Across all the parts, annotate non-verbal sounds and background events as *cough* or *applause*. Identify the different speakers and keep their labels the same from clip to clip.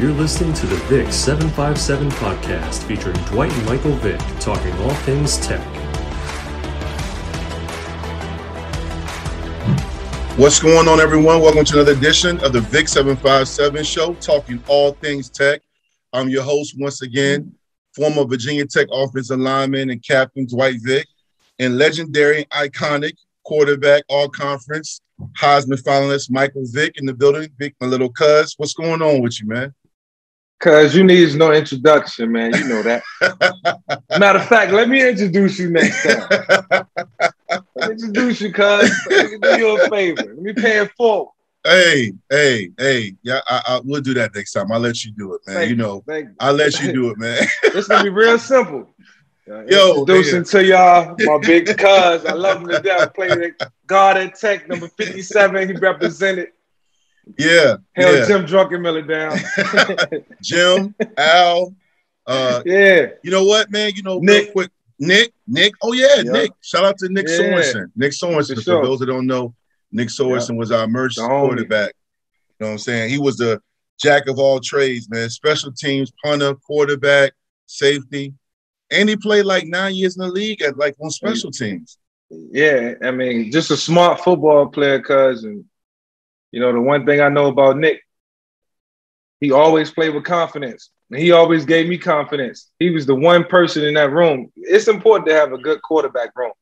Speaker 1: You're listening to the Vick 757 podcast featuring Dwight and Michael Vick talking all things tech.
Speaker 2: What's going on, everyone? Welcome to another edition of the Vick 757 show, talking all things tech. I'm your host once again, former Virginia Tech offensive lineman and captain Dwight Vick, and legendary, iconic quarterback, all conference, Heisman finalist Michael Vick in the building. Vick, my little cuz, what's going on with you, man?
Speaker 3: Cause you need no introduction, man. You know that. *laughs* Matter of fact, let me introduce you next time. *laughs* introduce you, cuz. Do you a favor. Let me pay it forward.
Speaker 2: Hey, hey, hey, yeah, I, I we'll do that next time. I'll let you do it, man.
Speaker 3: Thank
Speaker 2: you know, I'll let you *laughs* do it, man.
Speaker 3: It's gonna be real simple. Uh,
Speaker 2: Yo,
Speaker 3: introducing
Speaker 2: man.
Speaker 3: to y'all my big cuz. I love him to death. Played at guard at Tech, number 57. He represented.
Speaker 2: Yeah,
Speaker 3: Held
Speaker 2: yeah.
Speaker 3: Jim Druckenmiller down. *laughs*
Speaker 2: Jim, Al, uh,
Speaker 3: yeah.
Speaker 2: you know what, man? You know,
Speaker 3: Nick.
Speaker 2: real quick, Nick, Nick. Oh yeah,
Speaker 3: Yeah.
Speaker 2: Nick. Shout out to Nick
Speaker 3: Yeah.
Speaker 2: Sorensen. Nick Sorensen.
Speaker 3: For
Speaker 2: For, those that don't know, Nick Sorensen was our emergency
Speaker 3: The homie.
Speaker 2: quarterback. You know what I'm saying? He was the jack of all trades, man. Special teams, punter, quarterback, safety, and he played like nine years in the league at like on special teams.
Speaker 3: Yeah, I mean, just a smart football player, cuz. You know, the one thing I know about Nick, he always played with confidence. And he always gave me confidence. He was the one person in that room. It's important to have a good quarterback room.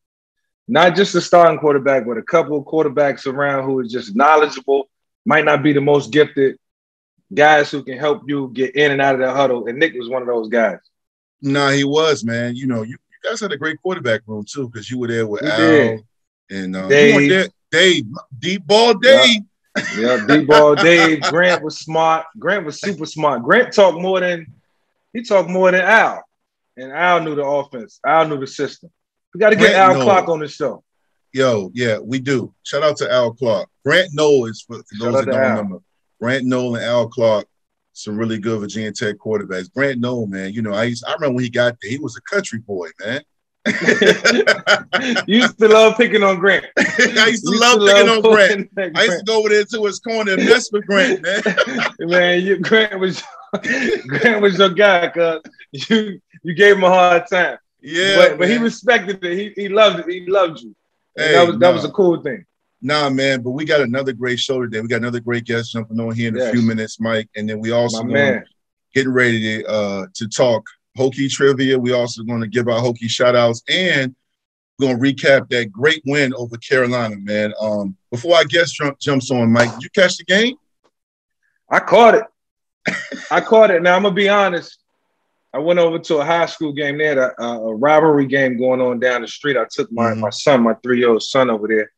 Speaker 3: Not just a starting quarterback, but a couple of quarterbacks around who is just knowledgeable, might not be the most gifted guys who can help you get in and out of the huddle. And Nick was one of those guys.
Speaker 2: Nah, he was, man. You know, you, you guys had a great quarterback room too, because you were there with
Speaker 3: We
Speaker 2: Al
Speaker 3: did.
Speaker 2: and um,
Speaker 3: Dave.
Speaker 2: Dave, deep ball Dave.
Speaker 3: Yeah, D ball Dave. Grant was smart. Grant was super smart. Grant talked more than he talked more than Al. And Al knew the offense. Al knew the system. We got to get
Speaker 2: Grant
Speaker 3: Al
Speaker 2: knows.
Speaker 3: Clark on the show.
Speaker 2: Yo, yeah, we do. Shout out to Al Clark. Grant Noel is for, for those that don't
Speaker 3: Al.
Speaker 2: remember. Grant Noel and Al Clark, some really good Virginia Tech quarterbacks. Grant Noel, man, you know, I used, I remember when he got there, he was a country boy, man. *laughs*
Speaker 3: You used to love picking on Grant. *laughs*
Speaker 2: I used to
Speaker 3: You
Speaker 2: love picking on Grant.
Speaker 3: picking
Speaker 2: I used to go over there to his corner and mess with Grant, man. *laughs*
Speaker 3: Man, you, Grant was Grant was your guy, cuz you you gave him a hard time.
Speaker 2: Yeah,
Speaker 3: but but he respected it. He, he loved it. He loved you.
Speaker 2: Hey,
Speaker 3: that was that was a cool thing.
Speaker 2: Nah, man, but we got another great show today. We got another great guest jumping on here in a few minutes, Mike, and then we also
Speaker 3: My
Speaker 2: gonna-
Speaker 3: man.
Speaker 2: getting ready to uh to talk Hokie trivia. We also going to give our Hokie shout outs and we're going to recap that great win over Carolina, man. Um, before our guest jump, jumps on, Mike, did you catch the game?
Speaker 3: I caught it. I caught it. Now I'm gonna be honest. I went over to a high school game. They had a, a rivalry game going on down the street. I took my,
Speaker 2: Mhm.
Speaker 3: my son, my three year old son, over there.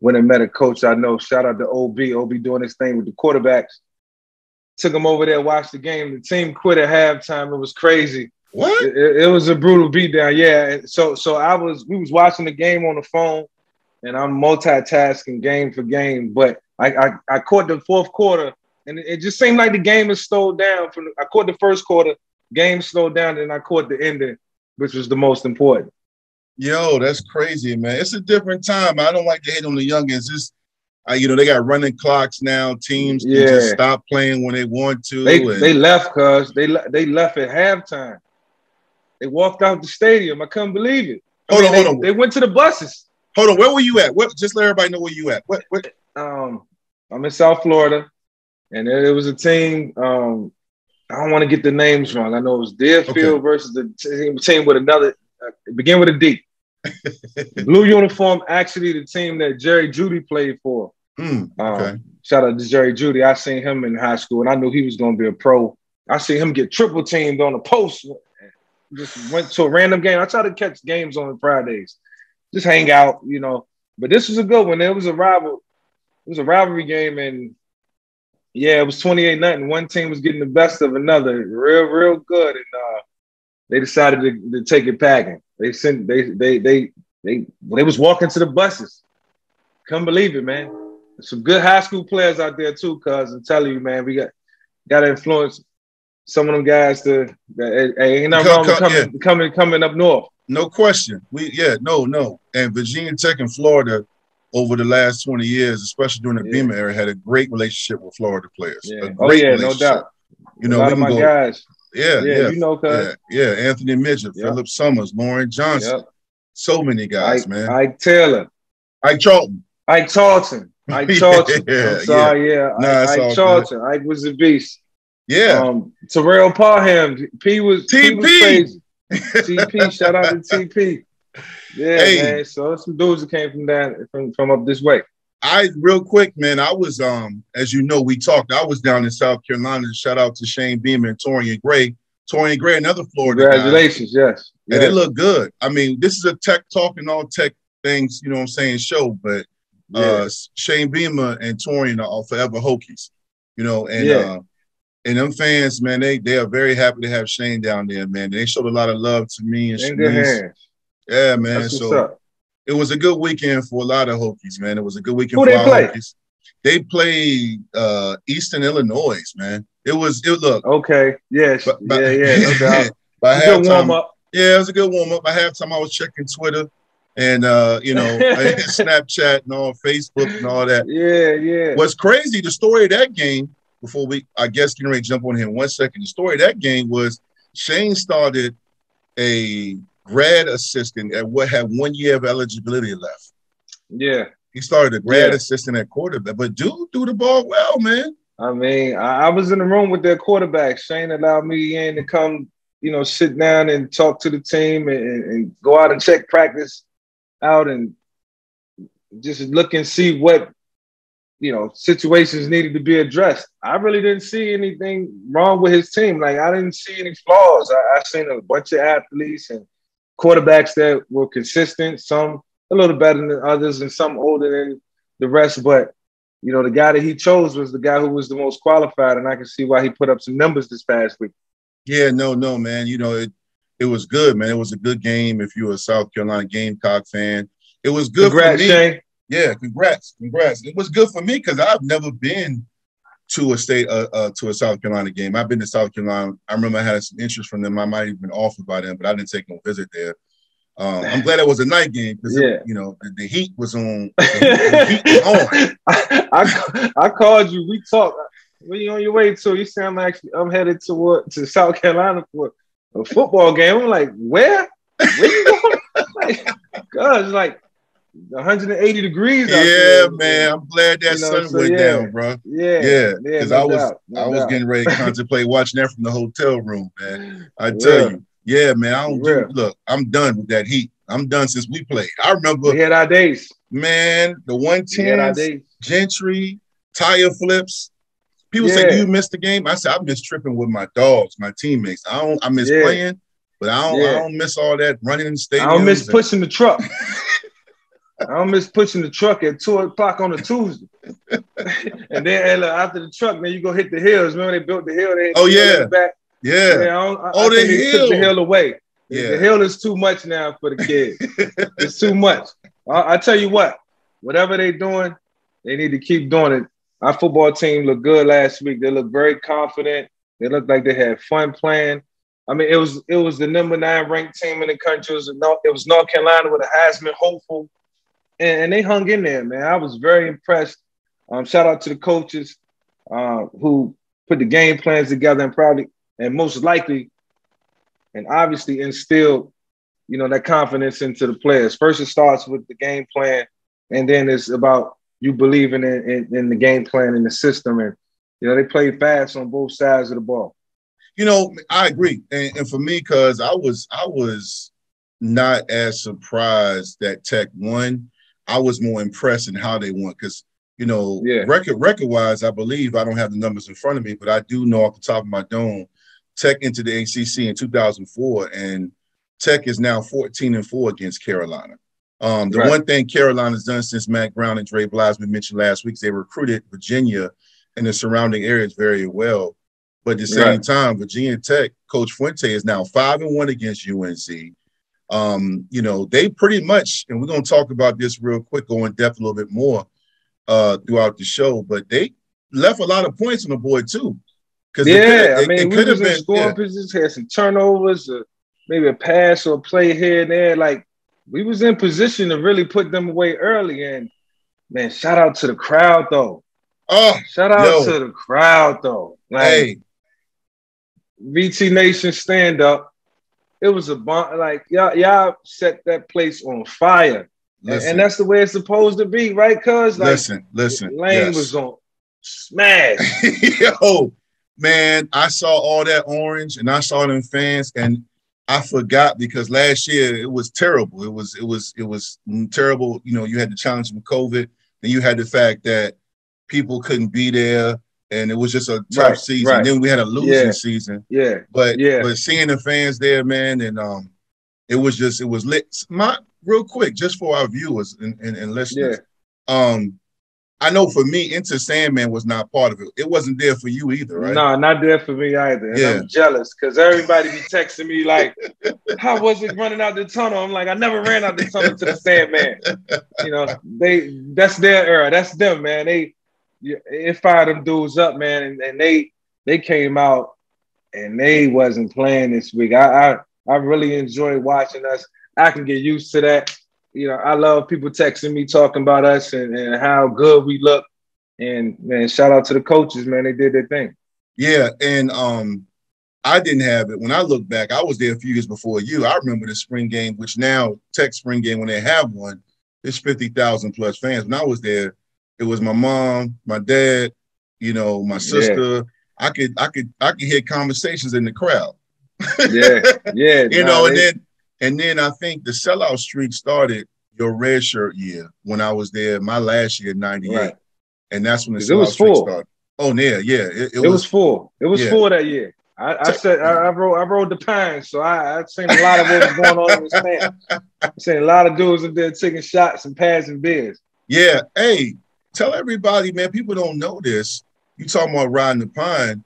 Speaker 3: Went and met a coach I know. Shout out to OB. OB doing his thing with the quarterbacks. Took him over there, watched the game. The team quit at halftime. It was crazy.
Speaker 2: What?
Speaker 3: It, it- was a brutal beatdown. Yeah. So so I was we was watching the game on the phone, and I'm multitasking game for game. But I I, I caught the fourth quarter, and it, it just seemed like the game has slowed down. From the, I caught the first quarter, game slowed down, and I caught the ending, which was the most important.
Speaker 2: Yo, that's crazy, man. It's a different time. I don't like to hate on the youngins. It's uh, you know, they got running clocks now. Teams can just
Speaker 3: Yeah.
Speaker 2: stop playing when they want to.
Speaker 3: They
Speaker 2: and-
Speaker 3: they left, cuz they le- they left at halftime. They walked out the stadium. I couldn't believe it. I
Speaker 2: Hold
Speaker 3: mean,
Speaker 2: on, hold
Speaker 3: they,
Speaker 2: on.
Speaker 3: They went to the buses.
Speaker 2: Hold on, where were you at? What just let everybody know where you at. What what
Speaker 3: um, I'm in South Florida, and it, was a team. Um, I don't want to get the names wrong. I know it was Deerfield
Speaker 2: Okay.
Speaker 3: versus the team, team with another. Uh, begin with a D. *laughs* Blue uniform, actually, the team that Jerry Jeudy played for. Um,
Speaker 2: okay.
Speaker 3: Shout out to Jerry Jeudy. I seen him in high school, and I knew he was going to be a pro. I seen him get triple teamed on the post. Just went to a random game. I try to catch games on Fridays, just hang out, you know. But this was a good one. It was a rival. It was a rivalry game, and yeah, it was twenty eight nothing. One team was getting the best of another, real, real good, and uh, they decided to, to take it packing. They sent they they they they they was walking to the buses. Couldn't believe it, man. Some good high school players out there too, cuz I'm telling you, man, we got got to influence some of them guys to that hey, ain't nothing wrong with
Speaker 2: come-
Speaker 3: coming coming coming up north.
Speaker 2: No question. We yeah, no, no. And Virginia Tech and Florida over the last 20 years, especially during the
Speaker 3: Yeah.
Speaker 2: Beamer era, had a great relationship with Florida players.
Speaker 3: Yeah.
Speaker 2: A
Speaker 3: Oh
Speaker 2: great
Speaker 3: yeah, no doubt.
Speaker 2: You know,
Speaker 3: a lot
Speaker 2: we
Speaker 3: of my
Speaker 2: go.
Speaker 3: guys.
Speaker 2: Yeah,
Speaker 3: Yeah,
Speaker 2: yeah,
Speaker 3: you know, cuz.
Speaker 2: yeah, yeah. Anthony Midget,
Speaker 3: Yep.
Speaker 2: Philip Summers, Lauren Johnson,
Speaker 3: Yep.
Speaker 2: so many guys,
Speaker 3: Ike,
Speaker 2: man.
Speaker 3: Ike Taylor,
Speaker 2: Ike Charlton.
Speaker 3: Ike Charlton, *laughs* Ike
Speaker 2: Yeah,
Speaker 3: Charlton.
Speaker 2: yeah.
Speaker 3: I'm sorry, yeah,
Speaker 2: Nah, it's
Speaker 3: Ike, Ike
Speaker 2: good.
Speaker 3: Charlton. Ike was a beast.
Speaker 2: Yeah,
Speaker 3: Um, Terrell Parham, P was P was
Speaker 2: TP.
Speaker 3: crazy. TP, *laughs* shout out to TP. Yeah,
Speaker 2: Hey.
Speaker 3: man. So some dudes that came from down from, from up this way.
Speaker 2: I real quick, man. I was um, as you know, we talked. I was down in South Carolina. Shout out to Shane Beamer and Torrian Gray. Torrian Gray, another Florida guy.
Speaker 3: Congratulations, yes.
Speaker 2: And
Speaker 3: yes.
Speaker 2: it looked good. I mean, this is a tech talking all tech things, you know what I'm saying, show, but uh Shane Beamer and Torrian are forever Hokies, you know, and
Speaker 3: Yeah.
Speaker 2: uh and them fans, man, they they are very happy to have Shane down there, man. They showed a lot of love to me and
Speaker 3: in good
Speaker 2: Shanice.
Speaker 3: hands.
Speaker 2: Yeah, man.
Speaker 3: That's what's
Speaker 2: so
Speaker 3: up.
Speaker 2: it was a good weekend for a lot of Hokies, man. It was a good weekend
Speaker 3: Who
Speaker 2: for
Speaker 3: they play?
Speaker 2: Hokies. They played uh Eastern Illinois, man. It was it look
Speaker 3: Okay. Yes.
Speaker 2: but- but-
Speaker 3: yeah, yeah. No *laughs* doubt.
Speaker 2: by
Speaker 3: Good warm up.
Speaker 2: yeah, it was a good warm up. By halftime, I was checking Twitter and uh, you know, *laughs* Snapchat and all Facebook and all that.
Speaker 3: Yeah, yeah.
Speaker 2: What's crazy, the story of that game, before we I guess getting ready to jump on here in one second. The story of that game was Shane started a grad assistant at what had one year of eligibility left.
Speaker 3: Yeah.
Speaker 2: He started a grad
Speaker 3: Yeah.
Speaker 2: assistant at quarterback, but dude threw the ball well, man.
Speaker 3: I mean, I, I was in the room with their quarterback. Shane allowed me in to come, you know, sit down and talk to the team and, and go out and check practice out and just look and see what, you know, situations needed to be addressed. I really didn't see anything wrong with his team. Like I didn't see any flaws. I, I seen a bunch of athletes and quarterbacks that were consistent, some a little better than others and some older than the rest, but you know, the guy that he chose was the guy who was the most qualified, and I can see why he put up some numbers this past week.
Speaker 2: Yeah, no, no, man. You know, it it was good, man. It was a good game if you're a South Carolina Gamecock fan. It was good
Speaker 3: Congrats,
Speaker 2: for me.
Speaker 3: Shane.
Speaker 2: Yeah, congrats, congrats. It was good for me because I've never been to a state uh, uh, to a South Carolina game. I've been to South Carolina. I remember I had some interest from them. I might have been offered by them, but I didn't take no visit there. Um, I'm glad it was a night game because
Speaker 3: Yeah.
Speaker 2: you know the, the heat was on. *laughs* The heat was on.
Speaker 3: I, *laughs* I, I called you. We talked. When you on your way to? You said I'm actually I'm headed toward to South Carolina for a football game. I'm like, where? Where you going? *laughs* like, God, like 180 degrees. out
Speaker 2: Yeah,
Speaker 3: there.
Speaker 2: man. I'm glad that
Speaker 3: You know,
Speaker 2: sun
Speaker 3: so
Speaker 2: went
Speaker 3: yeah.
Speaker 2: down, bro.
Speaker 3: Yeah,
Speaker 2: Yeah, because
Speaker 3: no
Speaker 2: I was
Speaker 3: no
Speaker 2: I was
Speaker 3: doubt.
Speaker 2: getting ready to *laughs* contemplate watching that from the hotel room, man. I tell
Speaker 3: real.
Speaker 2: you, yeah, man. I don't do, look. I'm done with that heat. I'm done since we played. I remember,
Speaker 3: We had our days.
Speaker 2: man, the one
Speaker 3: We had our
Speaker 2: ten gentry tire flips. People
Speaker 3: Yeah.
Speaker 2: say, "Do you miss the game?" I said, "I miss tripping with my dogs, my teammates. I don't. I miss
Speaker 3: Yeah.
Speaker 2: playing, but I don't. I don't miss all that running in the
Speaker 3: I don't miss pushing the truck. *laughs* I don't miss pushing the truck at two o'clock on a Tuesday. *laughs* and then and, look, after the truck, then you go hit the hills. Remember they built the hill? They
Speaker 2: Oh,
Speaker 3: the hill in
Speaker 2: yeah.
Speaker 3: the.
Speaker 2: Yeah,
Speaker 3: Yeah, I I,
Speaker 2: Oh,
Speaker 3: I
Speaker 2: the
Speaker 3: took the
Speaker 2: hill.
Speaker 3: hill away.
Speaker 2: Yeah.
Speaker 3: The hill is too much now for the kids. *laughs* it's too much. I, I tell you what, whatever they're doing, they need to keep doing it. Our football team looked good last week. They looked very confident. They looked like they had fun playing. I mean, it was it was the number nine ranked team in the country. It was, North, it was North Carolina with a Heisman hopeful, and, and they hung in there, man. I was very impressed. Um, shout out to the coaches uh, who put the game plans together and probably and most likely and obviously instilled, you know, that confidence into the players. First, it starts with the game plan, and then it's about you believing in, in, in the game plan and the system. And you know, they played fast on both sides of the ball.
Speaker 2: you know, I agree, and, and for me, because I was I was not as surprised that Tech won. I was more impressed in how they won because you know,
Speaker 3: Yeah.
Speaker 2: record record wise, I believe I don't have the numbers in front of me, but I do know off the top of my dome, Tech into the ACC in 2004, and Tech is now 14 and four against Carolina. Um, the
Speaker 3: Right.
Speaker 2: one thing Carolina's done since Matt Brown and Dre we mentioned last week, is they recruited Virginia and the surrounding areas very well. But at the same
Speaker 3: Right.
Speaker 2: time, Virginia Tech, Coach Fuente is now five and one against UNC. Um, you know, they pretty much, and we're gonna talk about this real quick, go in depth a little bit more uh throughout the show, but they left a lot of points on the board too. Because
Speaker 3: Yeah, I mean, we was in scoring positions, had some turnovers, uh, maybe a pass or a play here and there. Like we was in position to really put them away early. And man, shout out to the crowd though.
Speaker 2: Oh,
Speaker 3: Shout out
Speaker 2: Yo.
Speaker 3: to the crowd though. Like,
Speaker 2: hey,
Speaker 3: VT Nation stand up. It was a bomb. Like y'all, y'all set that place on fire, and, and, that's the way it's supposed to be, right? Cause like,
Speaker 2: listen, listen,
Speaker 3: Lane yes. was on smash. *laughs*
Speaker 2: Yo, man, I saw all that orange, and I saw them fans, and I forgot because last year it was terrible. It was it was it was terrible. You know, you had the challenge from COVID, and you had the fact that people couldn't be there and it was just a tough right, season. Right. Then we had a losing
Speaker 3: yeah.
Speaker 2: season.
Speaker 3: Yeah.
Speaker 2: But
Speaker 3: yeah.
Speaker 2: but seeing the fans there, man, and um, it was just it was lit. My real quick, just for our viewers and, and, and listeners. Yeah. Um, I know for me, Enter Sandman was not part of it. It wasn't there for you either, right?
Speaker 3: No, not there for me either. And yeah. I'm jealous because everybody be texting me like, "How was it running out the tunnel?" I'm like, "I never ran out the tunnel to the Sandman." You know, they that's their era. That's them, man. They it fired them dudes up, man, and, and they they came out and they wasn't playing this week. I, I I really enjoy watching us. I can get used to that. You know, I love people texting me talking about us and, and how good we look. And man, shout out to the coaches, man. They did their thing.
Speaker 2: Yeah, and um, I didn't have it when I look back. I was there a few years before you. I remember the spring game, which now Tech spring game when they have one, it's fifty thousand plus fans. When I was there, it was my mom, my dad, you know, my sister. Yeah. I could, I could, I could hear conversations in the crowd.
Speaker 3: yeah, yeah. *laughs*
Speaker 2: you know, and then, and then I think the sellout streak started your red shirt year when I was there, my last year, '98, right. and that's when the sellout
Speaker 3: was
Speaker 2: streak started. Oh, yeah, yeah. It, it,
Speaker 3: it was, was full. It was yeah. full that year. I, I said I, I, rode I rode the pines, so I I seen a lot of what was going on in this man. I seen a lot of dudes in there taking shots and pads and beers.
Speaker 2: Yeah, hey, tell everybody, man, people don't know this. You talking about riding the pine.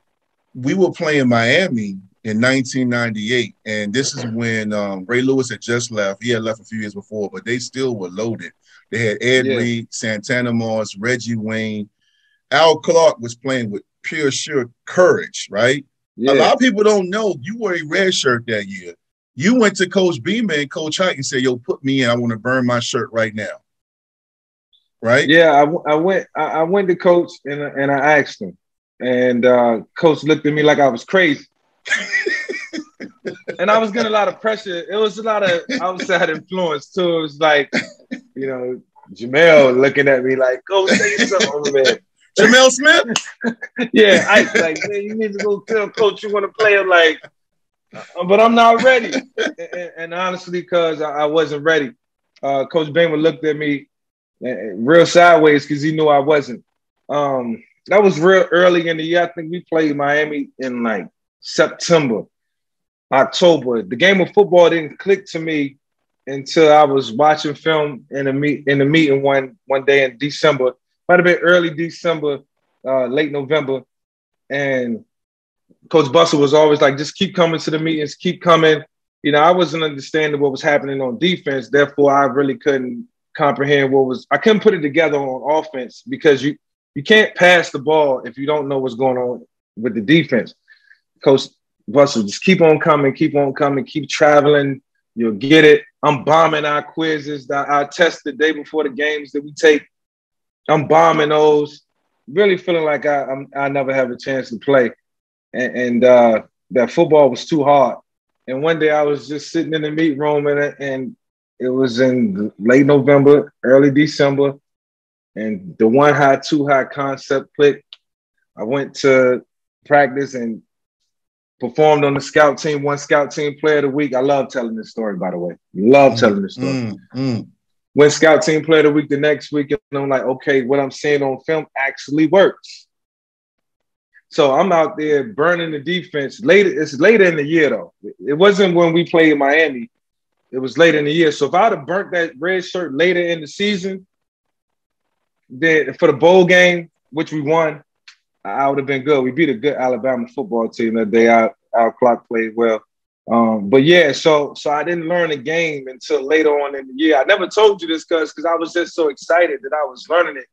Speaker 2: We were playing Miami in 1998, and this is when um, Ray Lewis had just left. He had left a few years before, but they still were loaded. They had Ed yeah. Reed, Santana Moss, Reggie Wayne. Al Clark was playing with pure sheer courage, right? Yeah. A lot of people don't know you were a red shirt that year. You went to Coach Beamer and Coach Hite and said, "Yo, put me in. I want to burn my shirt right now." Right?
Speaker 3: Yeah, I, I went I, I, went to coach and and I asked him, and uh, coach looked at me like I was crazy. *laughs* and I was getting a lot of pressure. It was a lot of outside influence too. It was like, you know, Jamel looking at me like, "Go say something, man."
Speaker 2: Jamel Smith. *laughs*
Speaker 3: yeah, I like, man, you need to go tell coach you want to play him like, uh, but I'm not ready. and, and, honestly, because I, I, wasn't ready, uh, Coach Bainman looked at me real sideways because he knew I wasn't. Um, that was real early in the year. I think we played Miami in like September, October. The game of football didn't click to me until I was watching film in a meet in the meeting one one day in December. Might have been early December, uh, late November, and Coach Bustle was always like, "Just keep coming to the meetings, keep coming." You know, I wasn't understanding what was happening on defense, therefore I really couldn't comprehend what was I couldn't put it together on offense because you you can't pass the ball if you don't know what's going on with the defense. Coach Russell, just keep on coming, keep on coming, keep traveling. You'll get it. I'm bombing our quizzes, that our tests the day before the games that we take. I'm bombing those. Really feeling like I I'm, i never have a chance to play, and, and uh, that football was too hard. And one day I was just sitting in the meet room and and it was in late November, early December, and the one high, two high concept clicked. I went to practice and performed on the scout team, one scout team player of the week. I love telling this story, by the way. Love mm, telling this story. Mm, mm. Went scout team player of the week the next week, and I'm like, okay, what I'm seeing on film actually works. So I'm out there burning the defense. Later, it's later in the year though. It wasn't when we played Miami. It was late in the year. So if I'd have burnt that red shirt later in the season, then for the bowl game, which we won, I would have been good. We beat a good Alabama football team that day. Our, our clock played well. Um, but yeah, so so I didn't learn the game until later on in the year. I never told you this because because I was just so excited that I was learning it.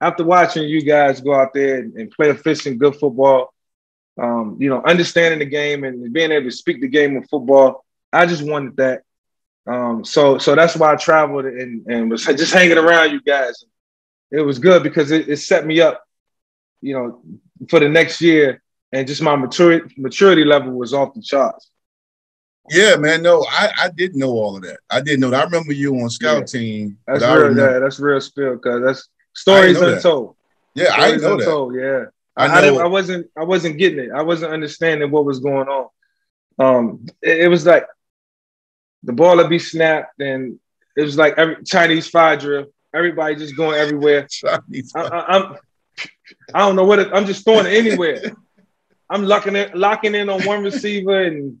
Speaker 3: After watching you guys go out there and, and play efficient, good football, um, you know, understanding the game and being able to speak the game of football, I just wanted that. Um, so so that's why I traveled and, and was *laughs* just hanging around you guys. It was good because it, it set me up, you know, for the next year and just my maturity maturity level was off the charts.
Speaker 2: Yeah, man. No, I, I didn't know all of that. I didn't know that. I remember you on scout yeah. team.
Speaker 3: That's real. Yeah, that's real spill because that's stories untold.
Speaker 2: That. Yeah, stories I know untold,
Speaker 3: that. Yeah, I, I, I, I, wasn't. I wasn't getting it. I wasn't understanding what was going on. Um, it, it was like the ball would be snapped, and it was like every Chinese fire drill. Everybody just going everywhere. *laughs* Chinese I, I, I'm. I don't know what it, I'm just throwing it anywhere. *laughs* I'm locking it, locking in on one receiver, and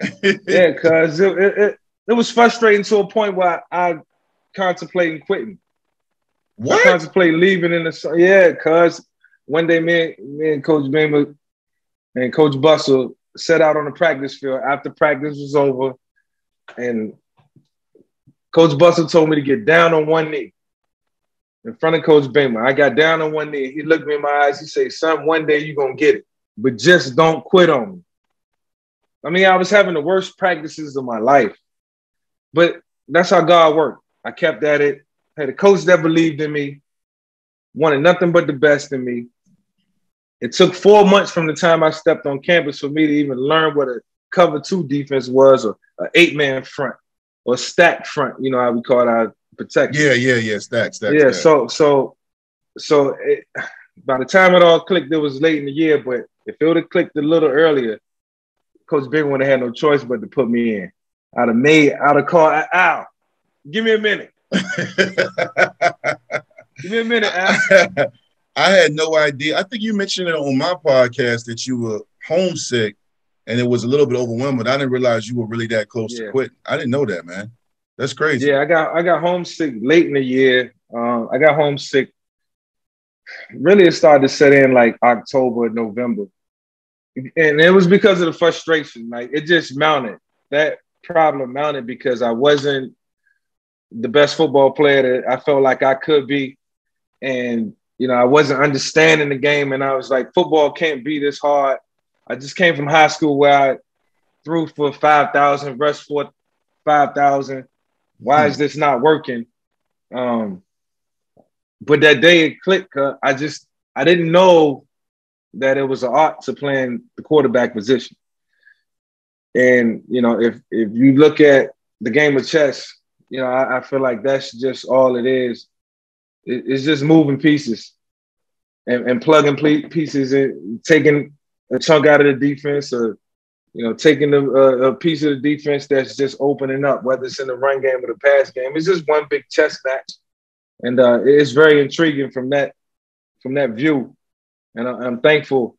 Speaker 3: *laughs* yeah, cause it, it, it, was frustrating to a point where I, I contemplating quitting.
Speaker 2: What?
Speaker 3: I contemplate leaving in the yeah, cause one day me, me and Coach Beamer and Coach Bustle set out on the practice field after practice was over, and Coach Bustle told me to get down on one knee in front of Coach Beamer. I got down on one knee. He looked me in my eyes. He said, "Son, one day you're gonna get it, but just don't quit on me." I mean, I was having the worst practices of my life, but that's how God worked. I kept at it. Had a coach that believed in me, wanted nothing but the best in me. It took four months from the time I stepped on campus for me to even learn what a cover two defense was, or an eight man front, or stack front. You know how we call it our protection.
Speaker 2: Yeah, yeah, yeah. Stack, stack.
Speaker 3: Yeah. Stack. So, so, so it, by the time it all clicked, it was late in the year. But if it would have clicked a little earlier, Coach Big would have had no choice but to put me in. I'd have made, I'd have called Al. Give me a minute. *laughs* Give me a minute, Al.
Speaker 2: I had no idea. I think you mentioned it on my podcast that you were homesick and it was a little bit overwhelming. I didn't realize you were really that close yeah. to quitting. I didn't know that, man. That's crazy.
Speaker 3: Yeah, I got I got homesick late in the year. Um, I got homesick. Really, it started to set in like October, November, and it was because of the frustration. Like it just mounted. That problem mounted because I wasn't the best football player that I felt like I could be, and you know I wasn't understanding the game. And I was like, football can't be this hard. I just came from high school where I threw for five thousand, rushed for five thousand why is this not working? Um, but that day it clicked. Uh, I just I didn't know that it was an art to playing the quarterback position. And you know, if if you look at the game of chess, you know, I, I feel like that's just all it is. It, it's just moving pieces and, and plugging pieces and taking a chunk out of the defense or you know, taking a, a, piece of the defense that's just opening up, whether it's in the run game or the pass game. It's just one big chess match, and uh, it's very intriguing from that from that view. And I, am thankful,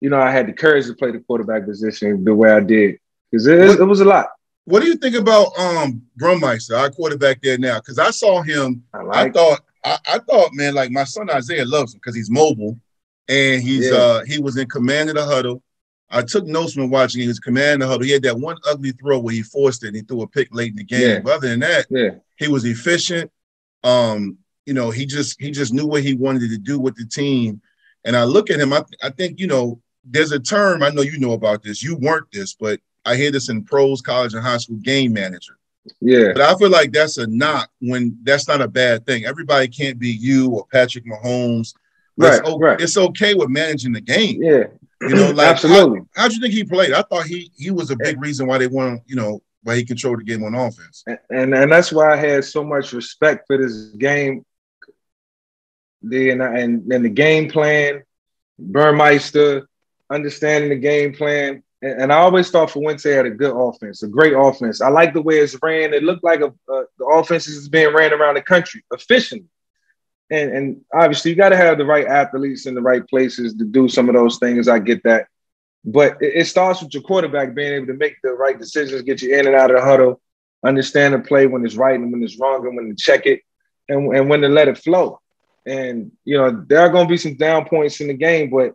Speaker 3: you know, I had the courage to play the quarterback position the way I did because it, it, was a lot.
Speaker 2: What do you think about um Burmeister, our quarterback there now? Because I saw him, I, like I thought, I, I, thought, man, like my son Isaiah loves him because he's mobile and he's yeah. uh he was in command of the huddle. I took notes from watching. He was commanding the huddle. He had that one ugly throw where he forced it and he threw a pick late in the game. Yeah. But other than that, yeah. he was efficient. Um, you know, he just he just knew what he wanted to do with the team. And I look at him, I, I think, you know, there's a term, I know you know about this. You weren't this, but I hear this in pros, college, and high school game manager.
Speaker 3: Yeah.
Speaker 2: But I feel like that's a knock when that's not a bad thing. Everybody can't be you or Patrick Mahomes.
Speaker 3: Right, it's, right.
Speaker 2: it's okay with managing the game.
Speaker 3: Yeah.
Speaker 2: You know, *clears throat* like absolutely. How, do you think he played? I thought he he was a eh. big reason why they won. You know, why he controlled the game on offense.
Speaker 3: And, and and, that's why I had so much respect for this game. The and and, and the game plan, Burmeister, understanding the game plan. And, and I always thought Fuente had a good offense, a great offense. I like the way it's ran. It looked like a, a the offense is being ran around the country efficiently and and obviously you got to have the right athletes in the right places to do some of those things. I get that, but it, it, starts with your quarterback being able to make the right decisions, get you in and out of the huddle, understand the play when it's right and when it's wrong, and when to check it, and and when to let it flow. And you know there are going to be some down points in the game, but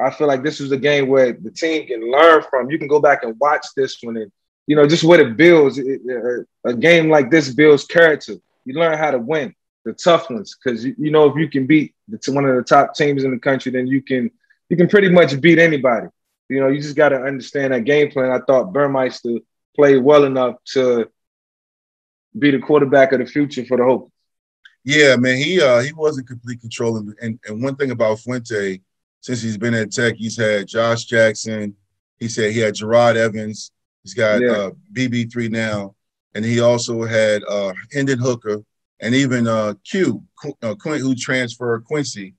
Speaker 3: I feel like this was a game where the team can learn from. You can go back and watch this one, and you know just what it builds. It, a game like this builds character. You learn how to win the tough ones because you, you know if you can beat the, one of the top teams in the country, then you can you can pretty much beat anybody. You know, you just got to understand that game plan. I thought Burmeister played well enough to be the quarterback of the future for the Hope.
Speaker 2: Yeah, man, he uh he wasn't complete control, and, and one thing about Fuente, since he's been at Tech. He's had Josh Jackson. He said he had Jerod Evans. He's got
Speaker 3: Yeah.
Speaker 2: uh, BB3 now, and he also had uh, Hendon Hooker and even uh, Q, uh, Quin- who transferred Quincy,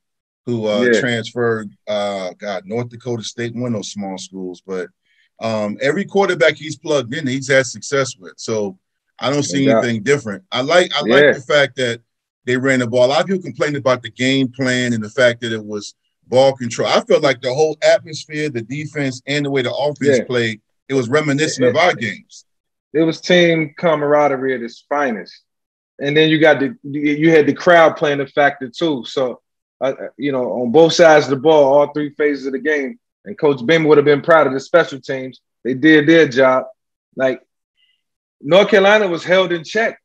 Speaker 2: who uh,
Speaker 3: Yeah.
Speaker 2: transferred uh, God North Dakota State, one of those small schools. But um, every quarterback he's plugged in, he's had success with. So I don't see
Speaker 3: doubt.
Speaker 2: anything different. I like I
Speaker 3: Yeah.
Speaker 2: like the fact that they ran the ball. A lot of people complained about the game plan and the fact that it was ball control. I felt like the whole atmosphere, the defense, and the way the offense
Speaker 3: Yeah.
Speaker 2: played, it was reminiscent of our games.
Speaker 3: it was team camaraderie at its finest. And then you got the you had the crowd playing the factor too. So, uh, you know, on both sides of the ball, all three phases of the game. And Coach Beam would have been proud of the special teams. They did their job. Like North Carolina was held in check.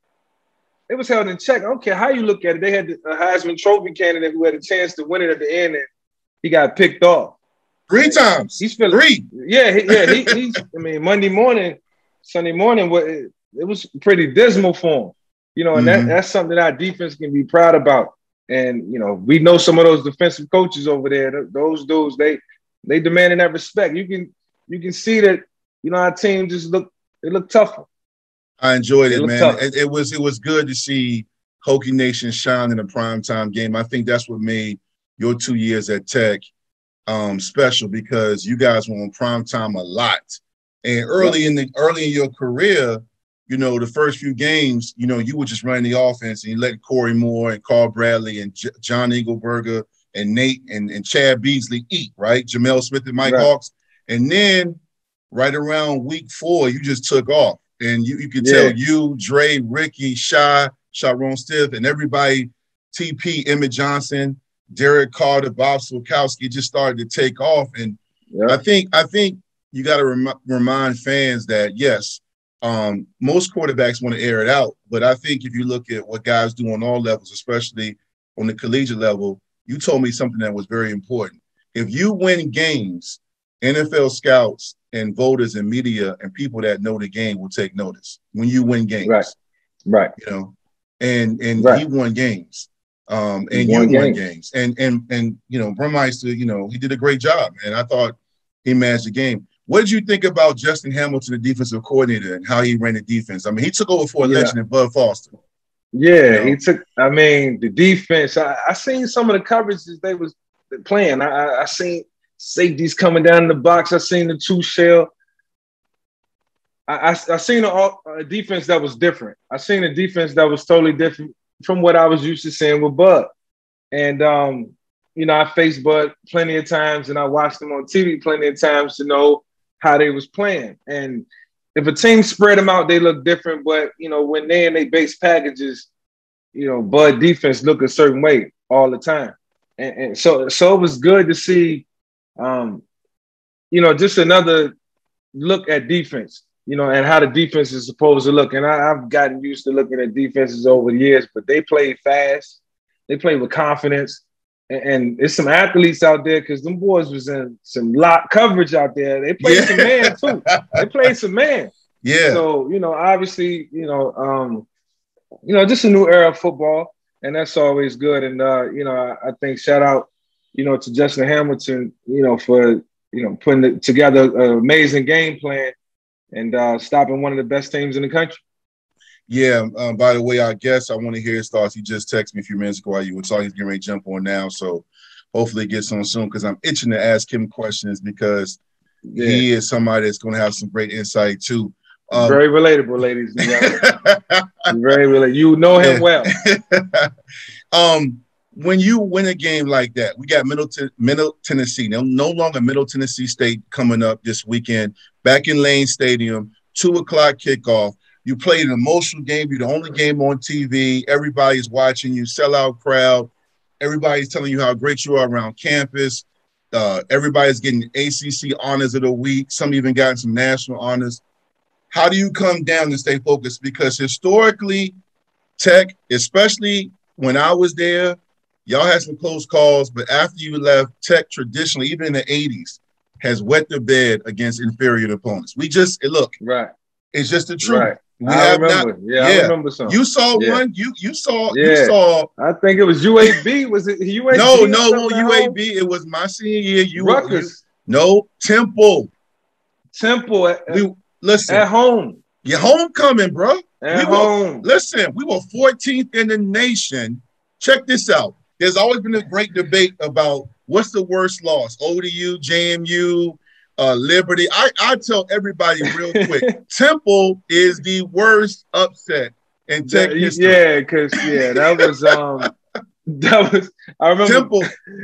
Speaker 3: It was held in check. I don't care how you look at it. They had a Heisman Trophy candidate who had a chance to win it at the end, and he got picked off.
Speaker 2: Three times.
Speaker 3: He's feeling
Speaker 2: Three.
Speaker 3: yeah, he, yeah. He, he's. I mean, Monday morning, Sunday morning, it was pretty dismal for him. You know, and
Speaker 2: Mhm.
Speaker 3: that, that's something our defense can be proud about. And you know, we know some of those defensive coaches over there. Those dudes, they they demanding that respect. You can you can see that. You know, our team just look they look tougher.
Speaker 2: I enjoyed
Speaker 3: It
Speaker 2: it, man. It, it was it was good to see Hokie Nation shine in a primetime game. I think that's what made your two years at Tech um, special because you guys were on primetime a lot. And early in the early in your career, you know, the first few games, you know, you were just running the offense and you let Corey Moore and Carl Bradley and J- John Engelberger and Nate and, and Chad Beasley eat, right? Jamel Smith and Mike
Speaker 3: Right.
Speaker 2: Hawks. And then right around week four, you just took off. And you, you could
Speaker 3: Yeah.
Speaker 2: tell you, Dre, Ricky, Shy, Shyrone Stith, and everybody, TP, Emmett Johnson, Derek Carter, Bob Swokowski just started to take off. And I think I think you got to rem- remind fans that yes, um, most quarterbacks want to air it out, but I think if you look at what guys do on all levels, especially on the collegiate level, you told me something that was very important. If you win games, NFL scouts and voters and media and people that know the game will take notice when you win games.
Speaker 3: Right. right.
Speaker 2: You know, and and
Speaker 3: Right.
Speaker 2: he won games. Um, and you
Speaker 3: won
Speaker 2: won
Speaker 3: games.
Speaker 2: games. And and and you know, Burmeister, you know, he did a great job, and I thought he managed the game. What did you think about Justin Hamilton, the defensive coordinator, and how he ran the defense? I mean, he took over for a
Speaker 3: Yeah.
Speaker 2: legend in Bud Foster.
Speaker 3: Yeah,
Speaker 2: You know?
Speaker 3: he took. I mean, the defense. I, I seen some of the coverages they was playing. I, I, seen safeties coming down in the box. I seen the two shell. I, I, I seen a, a defense that was different. I seen a defense that was totally different from what I was used to seeing with Bud. And um, you know, I faced Bud plenty of times, and I watched him on TV plenty of times to know how they was playing. And if a team spread them out, they look different. But you know, when they in their base packages, you know, Bud defense look a certain way all the time. And, and so, so it was good to see, um, you know, just another look at defense, you know, and how the defense is supposed to look. And I, I've gotten used to looking at defenses over the years, but they play fast, they play with confidence. And, and it's some athletes out there because them boys was in some lot coverage out there. They played
Speaker 2: Yeah.
Speaker 3: some man too. They played some man.
Speaker 2: Yeah,
Speaker 3: So, you know, obviously, you know, um, you know, just a new era of football, and that's always good. And uh, you know, I, I think shout out, you know, to Justin Hamilton, you know, for you know putting the, together an amazing game plan and uh, stopping one of the best teams in the country.
Speaker 2: Yeah. Um, by the way, I guess I want to hear his thoughts. He just texted me a few minutes ago while you were talking. He's getting ready to jump on now, so hopefully it gets on soon because I'm itching to ask him questions because
Speaker 3: Yeah,
Speaker 2: he is somebody that's going to have some great insight too. Um,
Speaker 3: very relatable, ladies and gentlemen. *laughs* very relatable. You know him well. *laughs*
Speaker 2: um, when you win a game like that, we got Middle, Ten- Middle Tennessee. No, no longer Middle Tennessee State coming up this weekend. Back in Lane Stadium, two o'clock kickoff. You played an emotional game. You're the only game on TV. Everybody's watching you. Sellout crowd. Everybody's telling you how great you are around campus. Uh, everybody's getting ACC honors of the week. Some even gotten some national honors. How do you come down and stay focused? Because historically, Tech, especially when I was there, y'all had some close calls, but after you left, Tech traditionally, even in the 80s, has wet the bed against inferior opponents. We just, look,
Speaker 3: Right,
Speaker 2: it's just the truth.
Speaker 3: right.
Speaker 2: We
Speaker 3: I
Speaker 2: have
Speaker 3: remember.
Speaker 2: not.
Speaker 3: yeah, I remember some.
Speaker 2: You saw
Speaker 3: Yeah.
Speaker 2: one. You you saw. You
Speaker 3: Yeah.
Speaker 2: saw.
Speaker 3: I think it was UAB. Was it UAB?
Speaker 2: No, no, no,
Speaker 3: at home?
Speaker 2: UAB. It was my senior year. You, you
Speaker 3: Rutgers,
Speaker 2: no Temple.
Speaker 3: Temple at,
Speaker 2: We listen.
Speaker 3: at home.
Speaker 2: your homecoming, bro.
Speaker 3: At
Speaker 2: We
Speaker 3: home.
Speaker 2: Listen, we were 14th in the nation. Check this out. There's always been a great debate about what's the worst loss: ODU, JMU, uh, Liberty. I, I tell everybody real quick: *laughs* Temple is the worst upset in Tech
Speaker 3: Yeah,
Speaker 2: history.
Speaker 3: yeah, because yeah, that was um, *laughs* that was. I remember.
Speaker 2: Temple.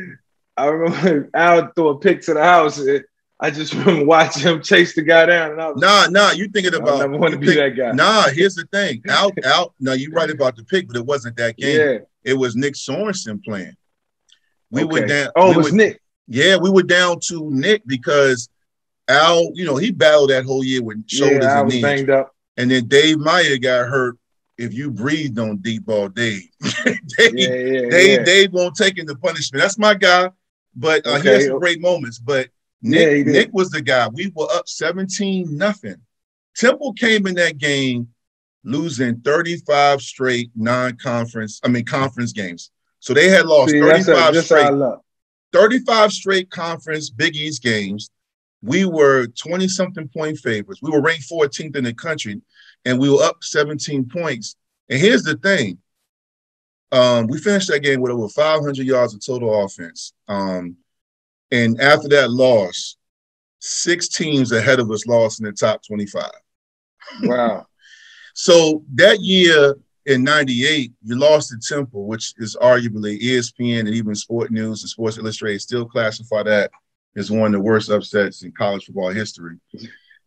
Speaker 2: *laughs*
Speaker 3: I remember Al threw a pick to the house. It- I just remember watching him chase the guy down, and I was.
Speaker 2: Nah, nah. You thinking
Speaker 3: I
Speaker 2: about?
Speaker 3: never want to be
Speaker 2: think-
Speaker 3: that guy.
Speaker 2: Nah. Here's the thing. Out, out. No, you're right about the pick, but it wasn't that game.
Speaker 3: yeah.
Speaker 2: It was Nick Sorensen playing. We
Speaker 3: okay.
Speaker 2: were down.
Speaker 3: Oh,
Speaker 2: we
Speaker 3: it was
Speaker 2: were-
Speaker 3: Nick.
Speaker 2: Yeah, we were down to Nick because Al, you know, he battled that whole year with shoulders
Speaker 3: Yeah,
Speaker 2: and knees.
Speaker 3: banged up.
Speaker 2: And then Dave Meyer got hurt. If you breathed on deep ball, Dave, *laughs* Dave,
Speaker 3: Yeah, yeah,
Speaker 2: Dave. Dave won't take in the punishment. That's my guy. But uh, he
Speaker 3: Okay.
Speaker 2: had some great moments. But Nick,
Speaker 3: he.
Speaker 2: Nick was the guy. We were up 17 nothing. Temple came in that game losing 35 straight non-conference, I mean conference games. So they had lost
Speaker 3: See,
Speaker 2: 35
Speaker 3: a,
Speaker 2: straight 35 straight conference Big East games. We were 20 something point favorites. We were ranked 14th in the country and we were up 17 points. And here's the thing um, we finished that game with over 500 yards of total offense. Um, and after that loss, six teams ahead of us lost in the top 25.
Speaker 3: Wow. *laughs*
Speaker 2: So that year in 98, you lost to Temple, which is arguably ESPN and even Sport News and Sports Illustrated still classify that as one of the worst upsets in college football history.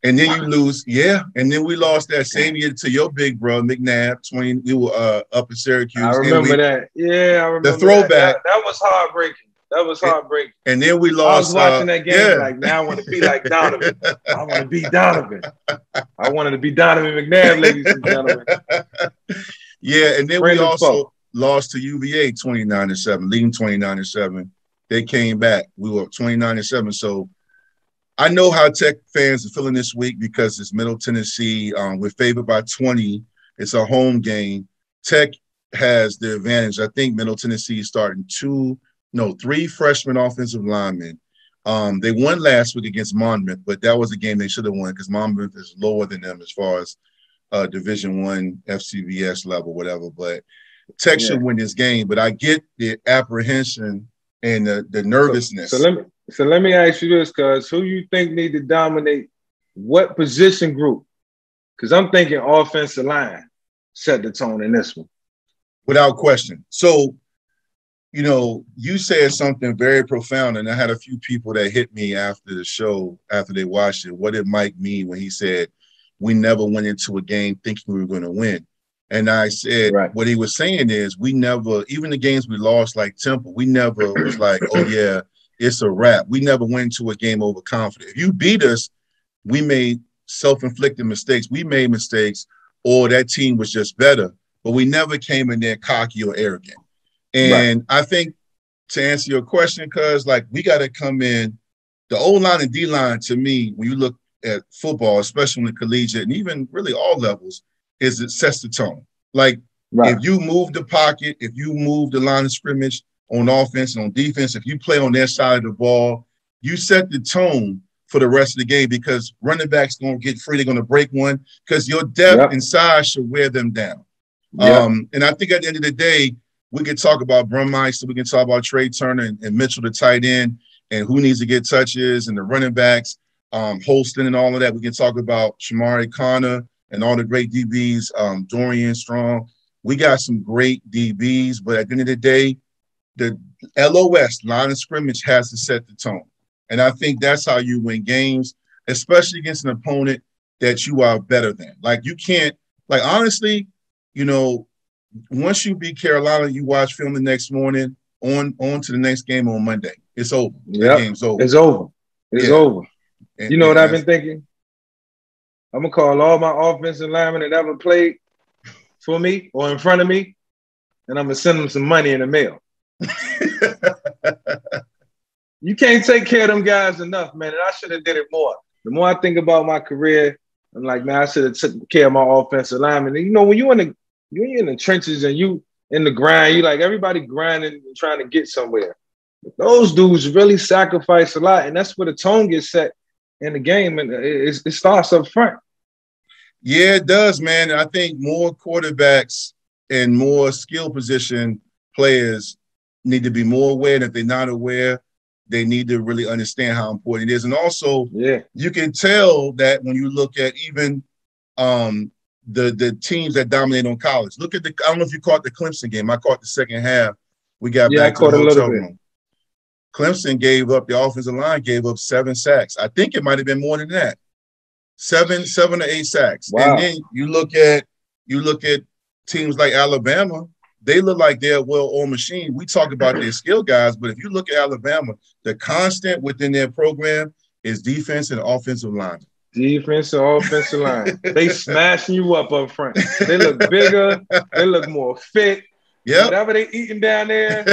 Speaker 2: And then you lose, yeah. And then we lost that same year to your big bro, McNabb. 20, we were uh, up in Syracuse.
Speaker 3: I remember
Speaker 2: we-
Speaker 3: that. Yeah, I remember. The
Speaker 2: throwback.
Speaker 3: That, that was heartbreaking. That was heartbreaking.
Speaker 2: And then we
Speaker 3: I was
Speaker 2: lost.
Speaker 3: watching
Speaker 2: uh,
Speaker 3: that game
Speaker 2: yeah.
Speaker 3: like, now I want to be like Donovan. *laughs* I want to be Donovan. I wanted to be Donovan McNabb, ladies and gentlemen. *laughs*
Speaker 2: Yeah, and then
Speaker 3: Friend
Speaker 2: we also lost to UVA 29 to 7, leading 29 to 7. They came back. We were 29 to 7. So I know how Tech fans are feeling this week because it's Middle Tennessee. Um, we're favored by 20. It's a home game. Tech has the advantage. I think Middle Tennessee is starting two, no, three freshman offensive linemen. Um, they won last week against Monmouth, but that was a game they should have won because Monmouth is lower than them as far as uh, Division One FCBS level, whatever. But Tech
Speaker 3: Yeah.
Speaker 2: should win this game. But I get the apprehension and the, the nervousness.
Speaker 3: So let me so let me ask you this, cuz who you think need to dominate what position group? Because I'm thinking offensive line set the tone in this one.
Speaker 2: without question. So, you know, you said something very profound, and I had a few people that hit me after the show, after they watched it. What did Mike mean when he said, We never went into a game thinking we were going to win? And I said,
Speaker 3: Right.
Speaker 2: What he was saying is, we never, even the games we lost, like Temple, we never was *clears throat* like, Oh, yeah, it's a wrap. We never went into a game overconfident. If you beat us, we made self inflicted mistakes. We made mistakes, or that team was just better but we never came in there cocky or arrogant. And I think to answer your question, cuz like we got to come in the O line and D line to me, when you look at football, especially in the collegiate and even really all levels, is it sets the tone. Like
Speaker 3: Right.
Speaker 2: if you move the pocket, if you move the line of scrimmage on offense and on defense, if you play on their side of the ball, you set the tone for the rest of the game because running backs to get free. They're going to break one because your depth
Speaker 3: Yep.
Speaker 2: and size should wear them down.
Speaker 3: Yeah.
Speaker 2: Um, and I think at the end of the day, we can talk about Burmeister, we can talk about Trey Turner and, and Mitchell, the tight end, and who needs to get touches and the running backs, um, Holston and all of that. We can talk about Chamarri Conner and all the great DBs, um, Dorian Strong. We got some great DBs, but at the end of the day, the LOS line of scrimmage has to set the tone. And I think that's how you win games, especially against an opponent that you are better than. Like you can't, like honestly, you know, once you beat Carolina, you watch film the next morning, on on to the next game on Monday. It's over. The
Speaker 3: Yep.
Speaker 2: game's over.
Speaker 3: It's over. It's
Speaker 2: Yeah.
Speaker 3: over.
Speaker 2: And-
Speaker 3: You know what I've been thinking? I'm gonna call all my offensive linemen that ever played for me or in front of me, and I'm gonna send them some money in the mail. *laughs* You can't take care of them guys enough, man. And I should have did it more. The more I think about my career, I'm like, man, I should have took care of my offensive lineman. And you know, when you in the you in the trenches and you in the grind, you like everybody grinding and trying to get somewhere. But those dudes really sacrifice a lot, and that's where the tone gets set in the game, and it, it starts up front.
Speaker 2: Yeah, it does, man. I think more quarterbacks and more skill position players need to be more aware. And if they're not aware, they need to really understand how important it is. And also,
Speaker 3: yeah,
Speaker 2: you can tell that when you look at even um, the the teams that dominate on college. Look at the. I don't know if you caught the Clemson game. I caught the second half. We got
Speaker 3: yeah,
Speaker 2: back
Speaker 3: I
Speaker 2: to the hotel room. Clemson gave up the offensive line gave up seven sacks. I think it might have been more than that. Seven, seven or eight sacks.
Speaker 3: Wow.
Speaker 2: And then you look at you look at teams like Alabama. They look like they're a well-oiled machine. We talk about their skill guys, but if you look at Alabama, the constant within their program is defense and offensive line.
Speaker 3: Defense and offensive line. they *laughs* smashing you up up front. They look bigger. They look more fit.
Speaker 2: Yep.
Speaker 3: Whatever they eating down there,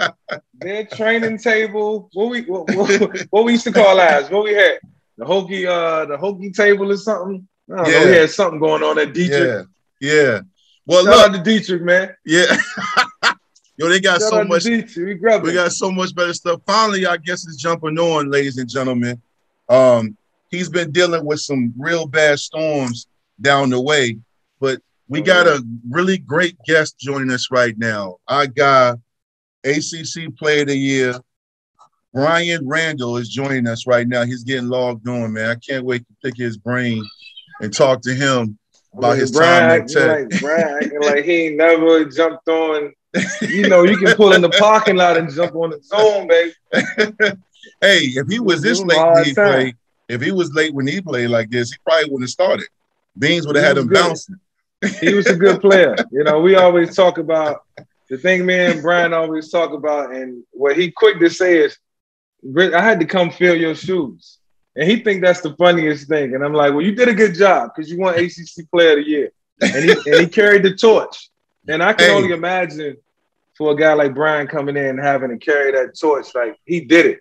Speaker 3: *laughs* their training table. What we what, what, what we used to call ours? What we had? The Hokie uh the Hokie table or something. I don't know.
Speaker 2: Yeah.
Speaker 3: We had something going on at Dietrick.
Speaker 2: Yeah, yeah. Well,
Speaker 3: Shout
Speaker 2: look,
Speaker 3: out to Dietrick, man.
Speaker 2: yeah. *laughs* Yo, they got
Speaker 3: Shout
Speaker 2: so much.
Speaker 3: We
Speaker 2: We got so much better stuff. Finally, I guess it's jumping on, ladies and gentlemen. Um, he's been dealing with some real bad storms down the way, but we got a really great guest joining us right now. Our guy, ACC Player of the Year, Bryan Randall is joining us right now. He's getting logged on, man. I can't wait to pick his brain and talk to him about his time at Tech.
Speaker 3: like Bryan acting like he ain't never jumped on. You *laughs* know, you can pull in the parking lot and jump on the zone, baby. *laughs*
Speaker 2: hey, if he was this late when he
Speaker 3: time.
Speaker 2: played, if he was late when he played like this, he probably wouldn't have started. Beans would have had him
Speaker 3: good.
Speaker 2: bouncing.
Speaker 3: He was a good player. *laughs* You know, we always talk about the thing me and Bryan always talk about, and what he quick to say is, "Rick, I had to come fill your shoes. And he think that's the funniest thing. And I'm like, well, you did a good job because you won ACC Player of the Year. And he, and he carried the torch. And I can
Speaker 2: Hey.
Speaker 3: only imagine for a guy like Bryan coming in and having to carry that torch, like he did it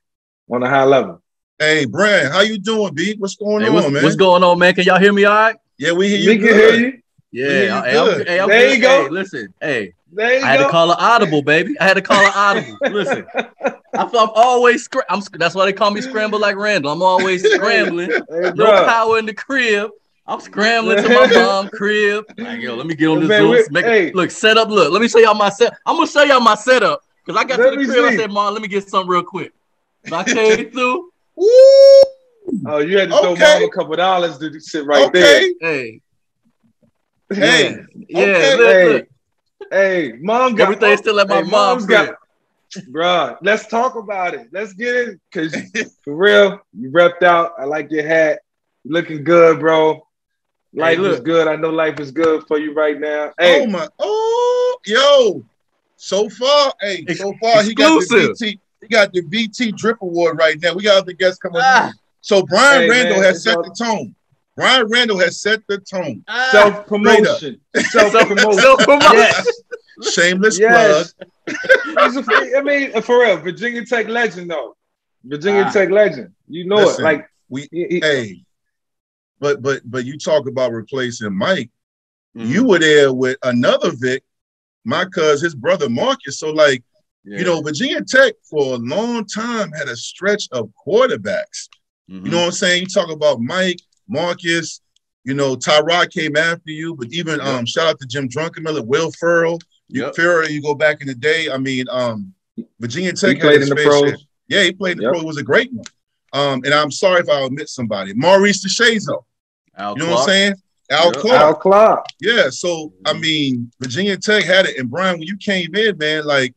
Speaker 3: on a high level.
Speaker 2: Hey, Bryan, how you doing, B? What's going
Speaker 4: Hey,
Speaker 2: on,
Speaker 4: what's,
Speaker 2: man?
Speaker 4: what's going on, man? Can y'all hear me all right?
Speaker 2: yeah, we hear you.
Speaker 3: We can hear you.
Speaker 4: Yeah,
Speaker 2: hear you
Speaker 4: hey,
Speaker 2: good.
Speaker 4: I'm, hey, I'm
Speaker 3: There
Speaker 4: good.
Speaker 3: you go.
Speaker 4: Hey, listen, hey,
Speaker 3: There you
Speaker 4: I had
Speaker 3: go.
Speaker 4: to call an audible, baby. I had to call an audible. listen, *laughs* I feel I'm always scr- I'm. That's why they call me scramble like Randall. I'm always scrambling.
Speaker 3: Hey,
Speaker 4: No power in the crib. I'm scrambling to my mom crib. Like, yo, let me get on this
Speaker 3: Man,
Speaker 4: Zoom. Make,
Speaker 3: hey.
Speaker 4: Look, set up. Look, let me show y'all my set. I'm gonna show y'all my setup because I got
Speaker 3: Let
Speaker 4: to the crib. I said, Mom, let me get something real quick. So I *laughs* came through.
Speaker 2: Woo!
Speaker 3: Oh, you had to throw
Speaker 2: Okay.
Speaker 3: mom a couple dollars to sit right there.
Speaker 2: okay.
Speaker 4: Hey,
Speaker 2: Hey,
Speaker 4: yeah,
Speaker 2: okay.
Speaker 4: look,
Speaker 3: Hey,
Speaker 4: look.
Speaker 3: Hey, mom got
Speaker 4: Everything's still at my
Speaker 3: hey,
Speaker 4: mom's crib.
Speaker 3: Bruh, let's talk about it. Let's get it. Cause *laughs* for real, you repped out. I like your hat. Looking good, bro. Life
Speaker 4: Hey,
Speaker 3: is good. I know life is good for you right now. Hey.
Speaker 2: Oh my! Oh, yo! So far, hey, so far he got the. VT. He got the VT Drip Award right now. We got other guests coming.
Speaker 4: Ah.
Speaker 2: So Bryan
Speaker 3: Hey,
Speaker 2: Randall
Speaker 3: man,
Speaker 2: has set
Speaker 3: all-
Speaker 2: the tone. Bryan Randall has set the tone.
Speaker 4: Ah.
Speaker 3: self promotion. *laughs* Self promotion.
Speaker 4: Self-promotion.
Speaker 3: yes. *laughs*
Speaker 2: Shameless
Speaker 3: Yes.
Speaker 2: plug.
Speaker 3: He's a- I mean, for real, Virginia Tech legend though. Virginia
Speaker 4: Ah.
Speaker 3: Tech legend. You know
Speaker 2: Listen,
Speaker 3: it. Like
Speaker 2: We
Speaker 3: he- he-
Speaker 2: hey, but but but you talk about replacing Mike.
Speaker 4: Mhm.
Speaker 2: You were there with another Vick, my cuz his brother Marcus. So like
Speaker 4: Yeah.
Speaker 2: you know, Virginia Tech for a long time had a stretch of quarterbacks.
Speaker 4: Mhm.
Speaker 2: You know what I'm saying? You talk about Mike, Marcus, you know, Tyrod came after you, but even
Speaker 4: Yep.
Speaker 2: um, shout out to Jim Druckenmiller, Will Furrer, you
Speaker 4: Yep.
Speaker 2: Furrer, you go back in the day. I mean, um, Virginia Tech
Speaker 3: he played
Speaker 2: had
Speaker 3: in
Speaker 2: a
Speaker 3: the pros.
Speaker 2: ship. Yeah, he played in the
Speaker 3: Yep.
Speaker 2: pro. It was a great one. Um, and I'm sorry if I omit somebody. Maurice DeShazo.
Speaker 4: Al
Speaker 2: You know what I'm saying? Al
Speaker 4: Yep.
Speaker 2: Clark.
Speaker 3: Al Clark.
Speaker 2: Yeah, so I mean, Virginia Tech had it, and Bryan, when you came in, man, like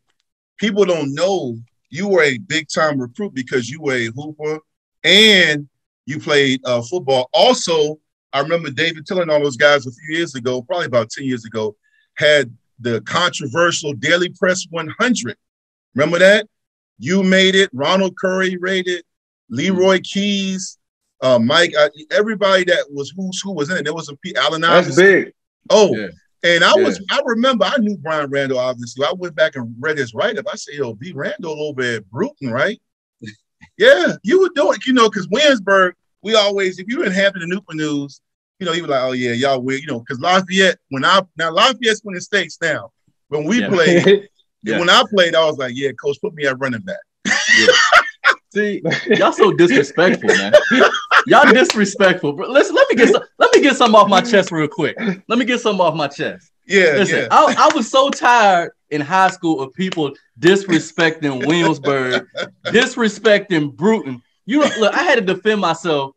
Speaker 2: people don't know you were a big time recruit because you were a hooper and you played uh, football. Also, I remember David telling all those guys a few years ago, probably about ten years ago, had the controversial Daily Press 100. Remember that? You made it. Ronald Curry rated. Leroy Keys, uh, Mike, uh, everybody that was who's who was in it. There was a P. Allen
Speaker 3: That's
Speaker 2: Iverson.
Speaker 3: big.
Speaker 2: Oh,
Speaker 4: Yeah.
Speaker 2: and I
Speaker 4: Yeah.
Speaker 2: was, I remember, I knew Bryan Randall, obviously. I went back and read his write up. I said, yo, B. Randall over at Bruton, right? Yeah, you were doing, you know, because Williamsburg, we always, if you in Hampton and Newport News, you know, he was like, "Oh yeah, y'all win," you know, because Lafayette. When I now Lafayette's winning states now. When we
Speaker 4: Yeah.
Speaker 2: played, *laughs*
Speaker 4: Yeah.
Speaker 2: when I played, I was like, "Yeah, coach, put me at running back." *laughs*
Speaker 4: See, y'all so disrespectful, man. Y'all disrespectful. Bro. Listen, let me get some. Let me get some off my chest real quick. Let me get some off my chest.
Speaker 2: Yeah,
Speaker 4: Listen,
Speaker 2: yeah.
Speaker 4: I, I was so tired in high school of people disrespecting *laughs* Williamsburg, disrespecting Bruton. You know, look, I had to defend myself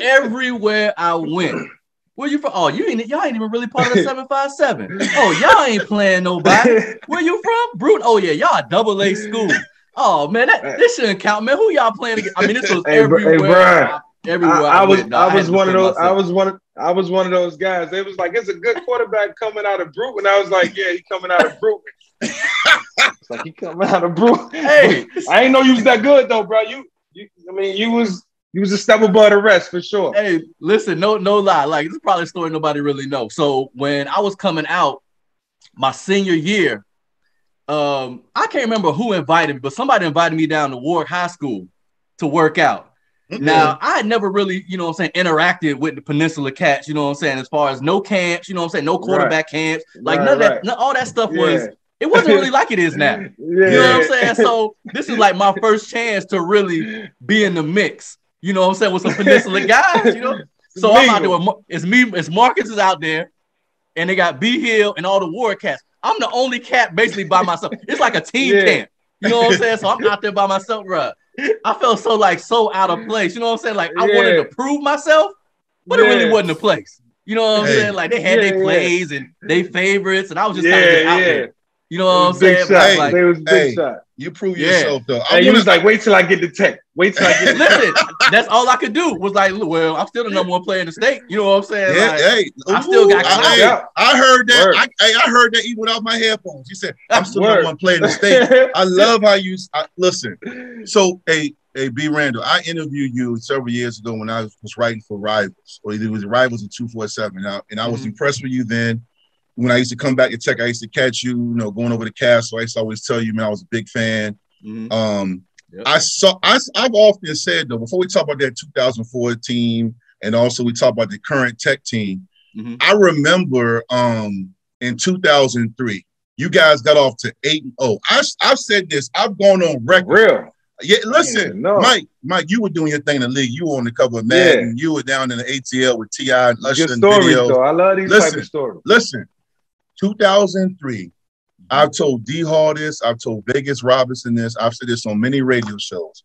Speaker 4: everywhere I went. Where you from? Oh, you ain't y'all ain't even really part of the 757. Oh, y'all ain't playing nobody. Where you from? Bruton. Oh, yeah, y'all a double A school. Oh man, that, this shouldn't count, man. Who y'all playing against? I mean, this was
Speaker 3: Hey, bro- hey,
Speaker 4: everywhere.
Speaker 3: Bryan.
Speaker 4: everywhere
Speaker 3: I,
Speaker 4: I,
Speaker 3: I was
Speaker 4: went, dog.
Speaker 3: I was one of those I was one of I was one of those guys. They was like, it's a good quarterback coming out of Brooklyn. I was like, yeah, he coming out of Brooklyn. It's *laughs* like he coming out of Brooklyn.
Speaker 4: Hey,
Speaker 3: I ain't know you was that good though, bro. You, you I mean, you was you was a step above the rest for sure.
Speaker 4: hey, listen, no, no lie. Like this is probably a story nobody really knows. So when I was coming out my senior year, um, I can't remember who invited me, but somebody invited me down to Warwick High School to work out.
Speaker 2: Mm-hmm.
Speaker 4: Now, I had never really, you know what I'm saying, interacted with the Peninsula Cats, you know what I'm saying, as far as no camps, you know what I'm saying, no quarterback camps, like
Speaker 3: Right,
Speaker 4: none of that, none, all that stuff
Speaker 3: Yeah.
Speaker 4: was, it wasn't really *laughs* like it is now.
Speaker 3: Yeah.
Speaker 4: You know what I'm saying? So this is like my first chance to really be in the mix. You know what I'm saying? With some Peninsula *laughs* guys, you know. So I'm out there. With, Mar- it's me. It's Marcus is out there, and they got B Hill and all the war cats. I'm the only cat basically by myself. It's like a team
Speaker 3: Yeah.
Speaker 4: camp. You know what I'm saying? So I'm out there by myself, bro. I felt so like so out of place. You know what I'm saying? Like I wanted to prove myself, but it really wasn't a place. You know what I'm
Speaker 2: Hey.
Speaker 4: saying? Like they had
Speaker 3: Yeah,
Speaker 4: their
Speaker 3: yeah.
Speaker 4: plays and they favorites, and I was just
Speaker 3: Yeah,
Speaker 4: kind of out
Speaker 3: yeah.
Speaker 4: there. You know what I'm
Speaker 3: big
Speaker 4: saying?
Speaker 3: shot.
Speaker 4: But,
Speaker 2: Hey,
Speaker 4: like,
Speaker 3: they was big
Speaker 2: hey.
Speaker 3: shot.
Speaker 2: You prove
Speaker 4: Yeah.
Speaker 2: yourself though. I
Speaker 3: And you was like, wait till I get the tech. Wait till I get the
Speaker 4: Listen, *laughs* that's all I could do was like, well, I'm still the number one player in the state. You know what I'm saying?
Speaker 2: yeah,
Speaker 4: Like,
Speaker 2: hey,
Speaker 4: I still got
Speaker 2: I,
Speaker 4: clout.
Speaker 2: hey, I heard that. I, hey, I heard that even without my headphones. He said, "I'm still
Speaker 3: Word.
Speaker 2: number one player in the state." I *laughs* love how you I, listen. So, hey, hey, B. Randall, I interviewed you several years ago when I was, was writing for Rivals, or it was Rivals in two four seven. And I was
Speaker 4: Mhm.
Speaker 2: impressed with you then. When I used to come back to Tech, I used to catch you, you know, going over the Cassell. I used to always tell you, man, I was a big fan.
Speaker 4: Mhm.
Speaker 2: Um,
Speaker 4: Yep.
Speaker 2: I saw. I, I've often said though, before we talk about that 2004 team, and also we talk about the current Tech team.
Speaker 4: Mhm.
Speaker 2: I remember um, in 2003, you guys got off to eight and zero. I, I've said this. I've gone on record.
Speaker 3: Real.
Speaker 2: Yeah, listen,
Speaker 3: no.
Speaker 2: Mike. Mike, you were doing your thing in the league. You were on the cover of Madden. You were down in the ATL with Ti and Usher
Speaker 3: Good
Speaker 2: and
Speaker 3: stories
Speaker 2: videos.
Speaker 3: though. I love these type of stories.
Speaker 2: Listen, 2003. Mm-hmm. I've told D Hall this. I've told Vegas Robinson this. I've said this on many radio shows.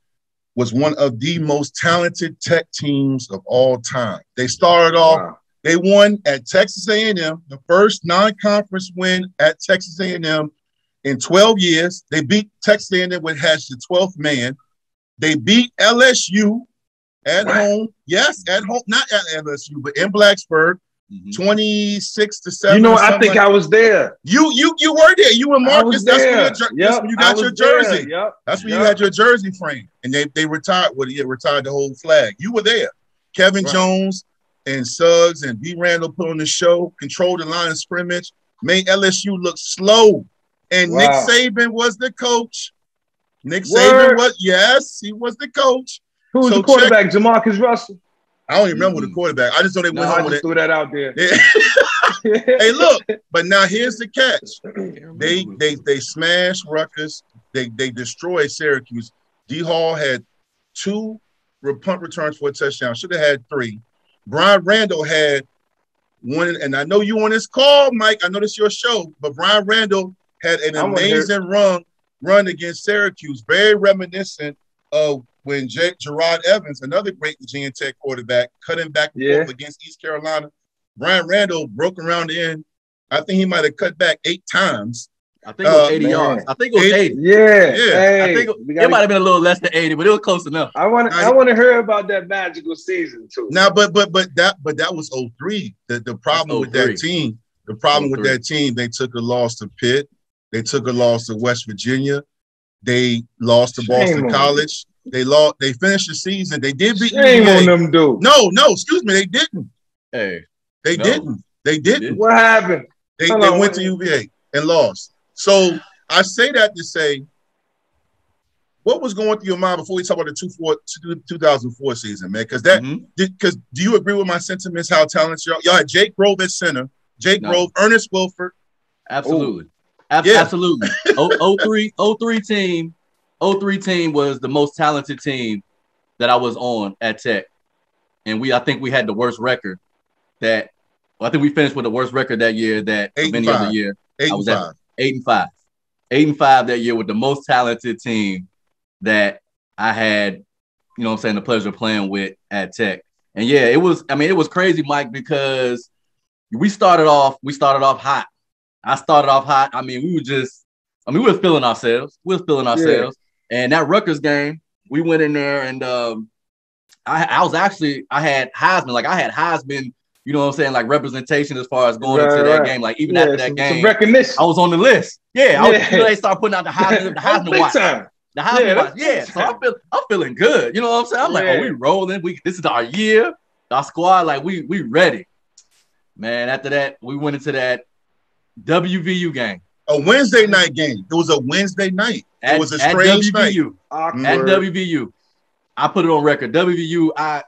Speaker 2: Was one of the most talented Tech teams of all time. They started off.
Speaker 3: Wow.
Speaker 2: They won at Texas A&M, the first non-conference win at Texas A&M in 12 years. They beat Texas A&M, with has the 12th man. They beat LSU at home. Yes, at home, not at LSU, but in Blacksburg.
Speaker 4: Mm-hmm.
Speaker 2: 26 to 7.
Speaker 3: You know. I think
Speaker 2: like-
Speaker 3: I was there.
Speaker 2: you you you were there. You and Marcus. That's when, jer-
Speaker 3: Yep,
Speaker 2: that's when you got
Speaker 3: was
Speaker 2: your
Speaker 3: there.
Speaker 2: jersey.
Speaker 3: Yep.
Speaker 2: That's when
Speaker 3: Yep.
Speaker 2: you had your jersey frame, and they they retired. Well, yeah, retired the whole flag. You were there. Kevin
Speaker 3: Right.
Speaker 2: Jones and Suggs and B. Randall put on the show, controlled the line of scrimmage, made LSU look slow, and Nick Saban was the coach. Nick
Speaker 3: Word.
Speaker 2: Saban was yes, he was the coach.
Speaker 3: Who was
Speaker 2: So
Speaker 3: the quarterback? Jamarcus Russell.
Speaker 2: I don't even remember
Speaker 4: Mhm.
Speaker 2: the quarterback. I just know they
Speaker 3: No,
Speaker 2: went
Speaker 3: I
Speaker 2: home with
Speaker 3: just
Speaker 2: it.
Speaker 3: threw that out there. *laughs* *laughs*
Speaker 2: Hey, look, but now here's the catch. *clears throat* They they they smashed Rutgers. They they destroyed Syracuse. D Hall had two punt returns for a touchdown. Should have had three. Bryan Randall had one, and I know you on this call, Mike. I know this your show, but Bryan Randall had an
Speaker 3: I
Speaker 2: amazing run run against Syracuse, very reminiscent of when J- Gerard Evans, another great Virginia Tech quarterback, cut him back and
Speaker 3: Yeah.
Speaker 2: forth against East Carolina. Bryan Randall broke around the end. I think he might have cut back eight times.
Speaker 4: I think it was
Speaker 2: Uh,
Speaker 4: 80
Speaker 3: man.
Speaker 4: yards. I think it was
Speaker 2: 80.
Speaker 4: 80.
Speaker 3: Yeah.
Speaker 2: Yeah,
Speaker 3: Hey,
Speaker 4: I think
Speaker 3: we
Speaker 4: it,
Speaker 3: gotta-
Speaker 4: might have been a little less than 80, but it was close enough.
Speaker 3: I want to.
Speaker 2: Now,
Speaker 3: I want to hear about that magical season too.
Speaker 2: Now, but but but that but that was 03. The the problem with that team, the problem with that team, they took a loss to Pitt, they took a loss to West Virginia, they lost to
Speaker 3: Shame
Speaker 2: Boston College. They lost. They finished the season. They did beat
Speaker 3: Shame
Speaker 2: UVA.
Speaker 3: on them dudes.
Speaker 2: No, no, excuse me. They didn't.
Speaker 4: Hey,
Speaker 2: They
Speaker 4: No.
Speaker 2: didn't. They didn't.
Speaker 3: What happened?
Speaker 2: They,
Speaker 3: Hold
Speaker 2: they went to UVA and lost. So I say that to say what was going through your mind before we talk about the two four, two, 2004 season, man? Because that,
Speaker 4: mm-hmm.
Speaker 2: because do you agree with my sentiments? How talented y'all? Y'all had Jake Grove at center, Jake
Speaker 4: No.
Speaker 2: Grove, Ernest Wilford.
Speaker 4: Absolutely. Ab-
Speaker 2: Yeah.
Speaker 4: Absolutely. *laughs* O- 03, 03 team, 03 team was the most talented team that I was on at Tech. And we I think we had the worst record that well, I think we finished with the worst record that year that
Speaker 2: Eight
Speaker 4: of any
Speaker 2: and
Speaker 4: other
Speaker 2: five.
Speaker 4: year.
Speaker 2: Eight
Speaker 4: I
Speaker 2: and
Speaker 4: was at-
Speaker 2: five.
Speaker 4: Eight and five. Eight and five that year with the most talented team that I had, you know what I'm saying, the pleasure of playing with at Tech. And yeah, it was, I mean, it was crazy, Mike, because we started off, we started off hot. I started off hot. I mean, we were just, I mean, we were feeling ourselves. We were feeling ourselves. And that Rutgers game, we went in there and um, I, I was actually, I had Heisman, like I had Heisman, you know what I'm saying, like representation as far as going
Speaker 3: Right,
Speaker 4: into that
Speaker 3: right.
Speaker 4: game. Like even
Speaker 3: Yeah,
Speaker 4: after that
Speaker 3: some,
Speaker 4: game,
Speaker 3: some recognition.
Speaker 4: I was on the list. Yeah, I was,
Speaker 3: Yeah.
Speaker 4: you know, they start putting out the *laughs* Heisman, the Heisman watch.
Speaker 3: time.
Speaker 4: The Heisman
Speaker 3: Yeah,
Speaker 4: watch. Yeah, so I'm feel, I'm feeling good. You know what I'm saying? I'm like, oh, we rolling. We this is our year. Our squad, like we we ready. Man, after that, we went into that WVU game
Speaker 2: A Wednesday night game. It was a Wednesday night.
Speaker 4: at,
Speaker 2: it was a
Speaker 4: at
Speaker 2: strange night.
Speaker 4: WVU.
Speaker 3: Awkward.
Speaker 4: At WVU. I put it on record. WVU, I,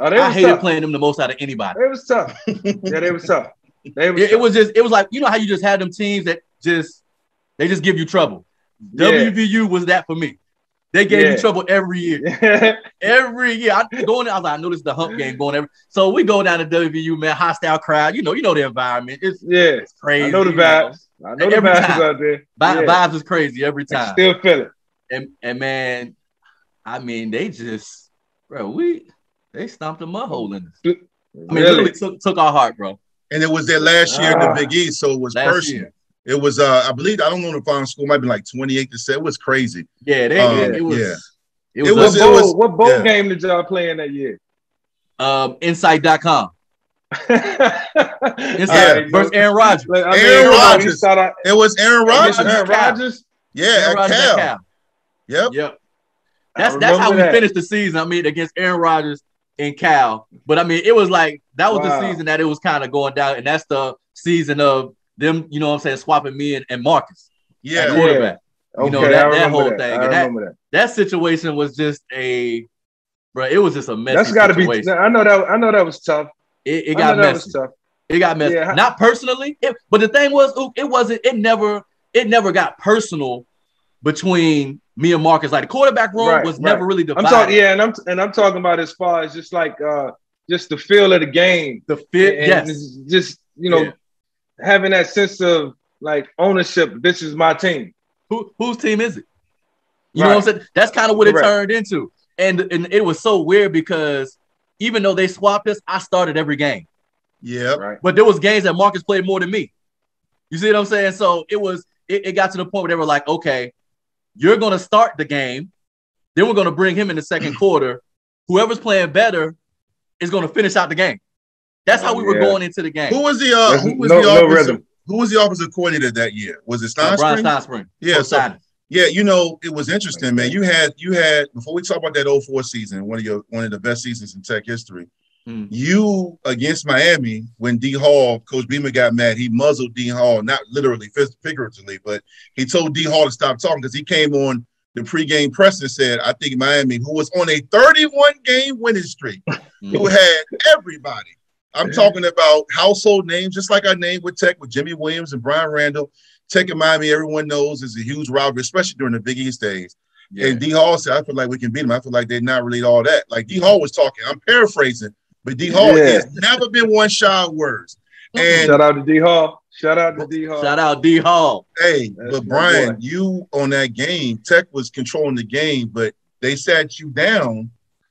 Speaker 3: Oh, they
Speaker 4: I hated
Speaker 3: tough.
Speaker 4: playing them the most out of anybody.
Speaker 3: They was tough. yeah, they was tough. They was
Speaker 4: It, it was just, it was like, you know how you just had them teams that just, they just give you trouble.
Speaker 3: Yeah.
Speaker 4: WVU was that for me. They gave
Speaker 3: Yeah.
Speaker 4: you trouble every year. *laughs* Every year, I going. I was like, I know this is the hump game going every. So we go down to WVU, man, hostile crowd. You know, you know the environment. It's
Speaker 3: yeah.
Speaker 4: crazy.
Speaker 3: I know the
Speaker 4: you know.
Speaker 3: vibes. I know the
Speaker 4: Every
Speaker 3: vibes
Speaker 4: time.
Speaker 3: out there.
Speaker 4: Vi-
Speaker 3: Yeah.
Speaker 4: Vibes is crazy every time.
Speaker 3: I
Speaker 4: time.
Speaker 3: still feel it.
Speaker 4: and and man, I mean, they just, bro, we they stomped a mud hole in us. I mean,
Speaker 3: really?
Speaker 4: literally took took our heart, bro.
Speaker 2: And it was their last year in the
Speaker 3: Ah.
Speaker 2: Big East, so it was
Speaker 4: Last
Speaker 2: personal.
Speaker 4: year.
Speaker 2: It was, uh, I believe, I don't know the final score might be like 28 to 7. It was crazy.
Speaker 4: Yeah, they,
Speaker 2: Um,
Speaker 4: it, it was.
Speaker 2: yeah.
Speaker 4: It was,
Speaker 2: It
Speaker 3: what
Speaker 2: was-
Speaker 3: bowl,
Speaker 2: was-
Speaker 3: what bowl
Speaker 2: yeah.
Speaker 3: game did y'all play in that year?
Speaker 4: um, insight.com. *laughs*
Speaker 3: Insight
Speaker 4: Insight versus Aaron Rodgers.
Speaker 3: Like, I
Speaker 2: Aaron
Speaker 3: mean, everybody
Speaker 2: Rodgers.
Speaker 3: thought
Speaker 2: It was Aaron
Speaker 3: against
Speaker 2: Rodgers.
Speaker 3: Aaron Rodgers.
Speaker 2: Yeah,
Speaker 4: Aaron Rodgers
Speaker 2: Cal.
Speaker 4: Cal.
Speaker 2: Yep.
Speaker 4: Yep. That's that's how we finished the season. I mean, against Aaron Rodgers and Cal. But I mean, it was like that was
Speaker 3: Wow.
Speaker 4: the season that it was kind of going down, and that's the season of them. You know what I'm saying? Swapping me and, and Marcus at
Speaker 2: Yeah.
Speaker 4: quarterback. You
Speaker 3: Okay,
Speaker 4: know, that- that whole
Speaker 3: that.
Speaker 4: thing,
Speaker 3: I
Speaker 4: and that-
Speaker 3: that.
Speaker 4: That situation was just a, bro. It was just a mess.
Speaker 3: That's got to be.
Speaker 4: situation.
Speaker 3: I know that. I know that was tough.
Speaker 4: It, it got
Speaker 3: know that
Speaker 4: messy.
Speaker 3: was tough.
Speaker 4: It got messy.
Speaker 3: Yeah.
Speaker 4: Not personally, it, but the thing was, it wasn't. It never. It never got personal between me and Marcus. Like the quarterback room
Speaker 3: Right,
Speaker 4: was
Speaker 3: right.
Speaker 4: never really
Speaker 3: I'm
Speaker 4: divided.
Speaker 3: talking. Yeah, and I'm and I'm talking about as far as just like uh just the feel of the game.
Speaker 4: The fit,
Speaker 3: and
Speaker 4: yes.
Speaker 3: just you know
Speaker 4: Yeah.
Speaker 3: Having that sense of like ownership. This is my team.
Speaker 4: Who whose team is it? You know what I'm saying? That's kind of what
Speaker 3: Correct.
Speaker 4: it turned into. And and it was so weird because even though they swapped us, I started every game.
Speaker 2: Yeah.
Speaker 3: Right.
Speaker 4: But there was games that Marcus played more than me. You see what I'm saying? So it was it, it got to the point where they were like, okay, you're gonna start the game, then we're gonna bring him in the second *clears throat* quarter. Whoever's playing better is gonna finish out the game. That's how we were
Speaker 3: Yeah.
Speaker 4: going into the game.
Speaker 2: Who was the uh, who was
Speaker 3: no-
Speaker 2: the
Speaker 3: no
Speaker 2: offensive,
Speaker 3: rhythm.
Speaker 2: who was the offensive coordinator that year? Was it
Speaker 4: Uh, Bryan
Speaker 2: Stinespring?
Speaker 4: Stinespring.
Speaker 2: Yeah, so-
Speaker 4: Steiner.
Speaker 2: Yeah, you know, it was interesting, man. You had you had before we talk about that 04 season, one of your one of the best seasons in tech history.
Speaker 4: Hmm.
Speaker 2: You against Miami when D Hall, Coach Beamer got mad. He muzzled D Hall, not literally, fig- figuratively, but he told D Hall to stop talking because he came on the pregame press and said, "I think Miami, who was on a 31 game winning streak, who
Speaker 4: Mhm.
Speaker 2: had everybody. I'm talking about household names, just like I named with Tech with Jimmy Williams and Bryan Randall. Tech and Miami, everyone knows is a huge rivalry, especially during the Big East days.
Speaker 4: Yeah.
Speaker 2: And D Hall said, I feel like we can beat them. I feel like they're not really all that. Like D Hall was talking. I'm paraphrasing, but D Hall
Speaker 3: Yeah.
Speaker 2: has never been one shy of words. And
Speaker 3: Shout out to D Hall. Shout out to D Hall.
Speaker 4: Shout out D Hall.
Speaker 2: hey,
Speaker 3: That's
Speaker 2: but Bryan,
Speaker 3: boy.
Speaker 2: you on that game, Tech was controlling the game, but they sat you down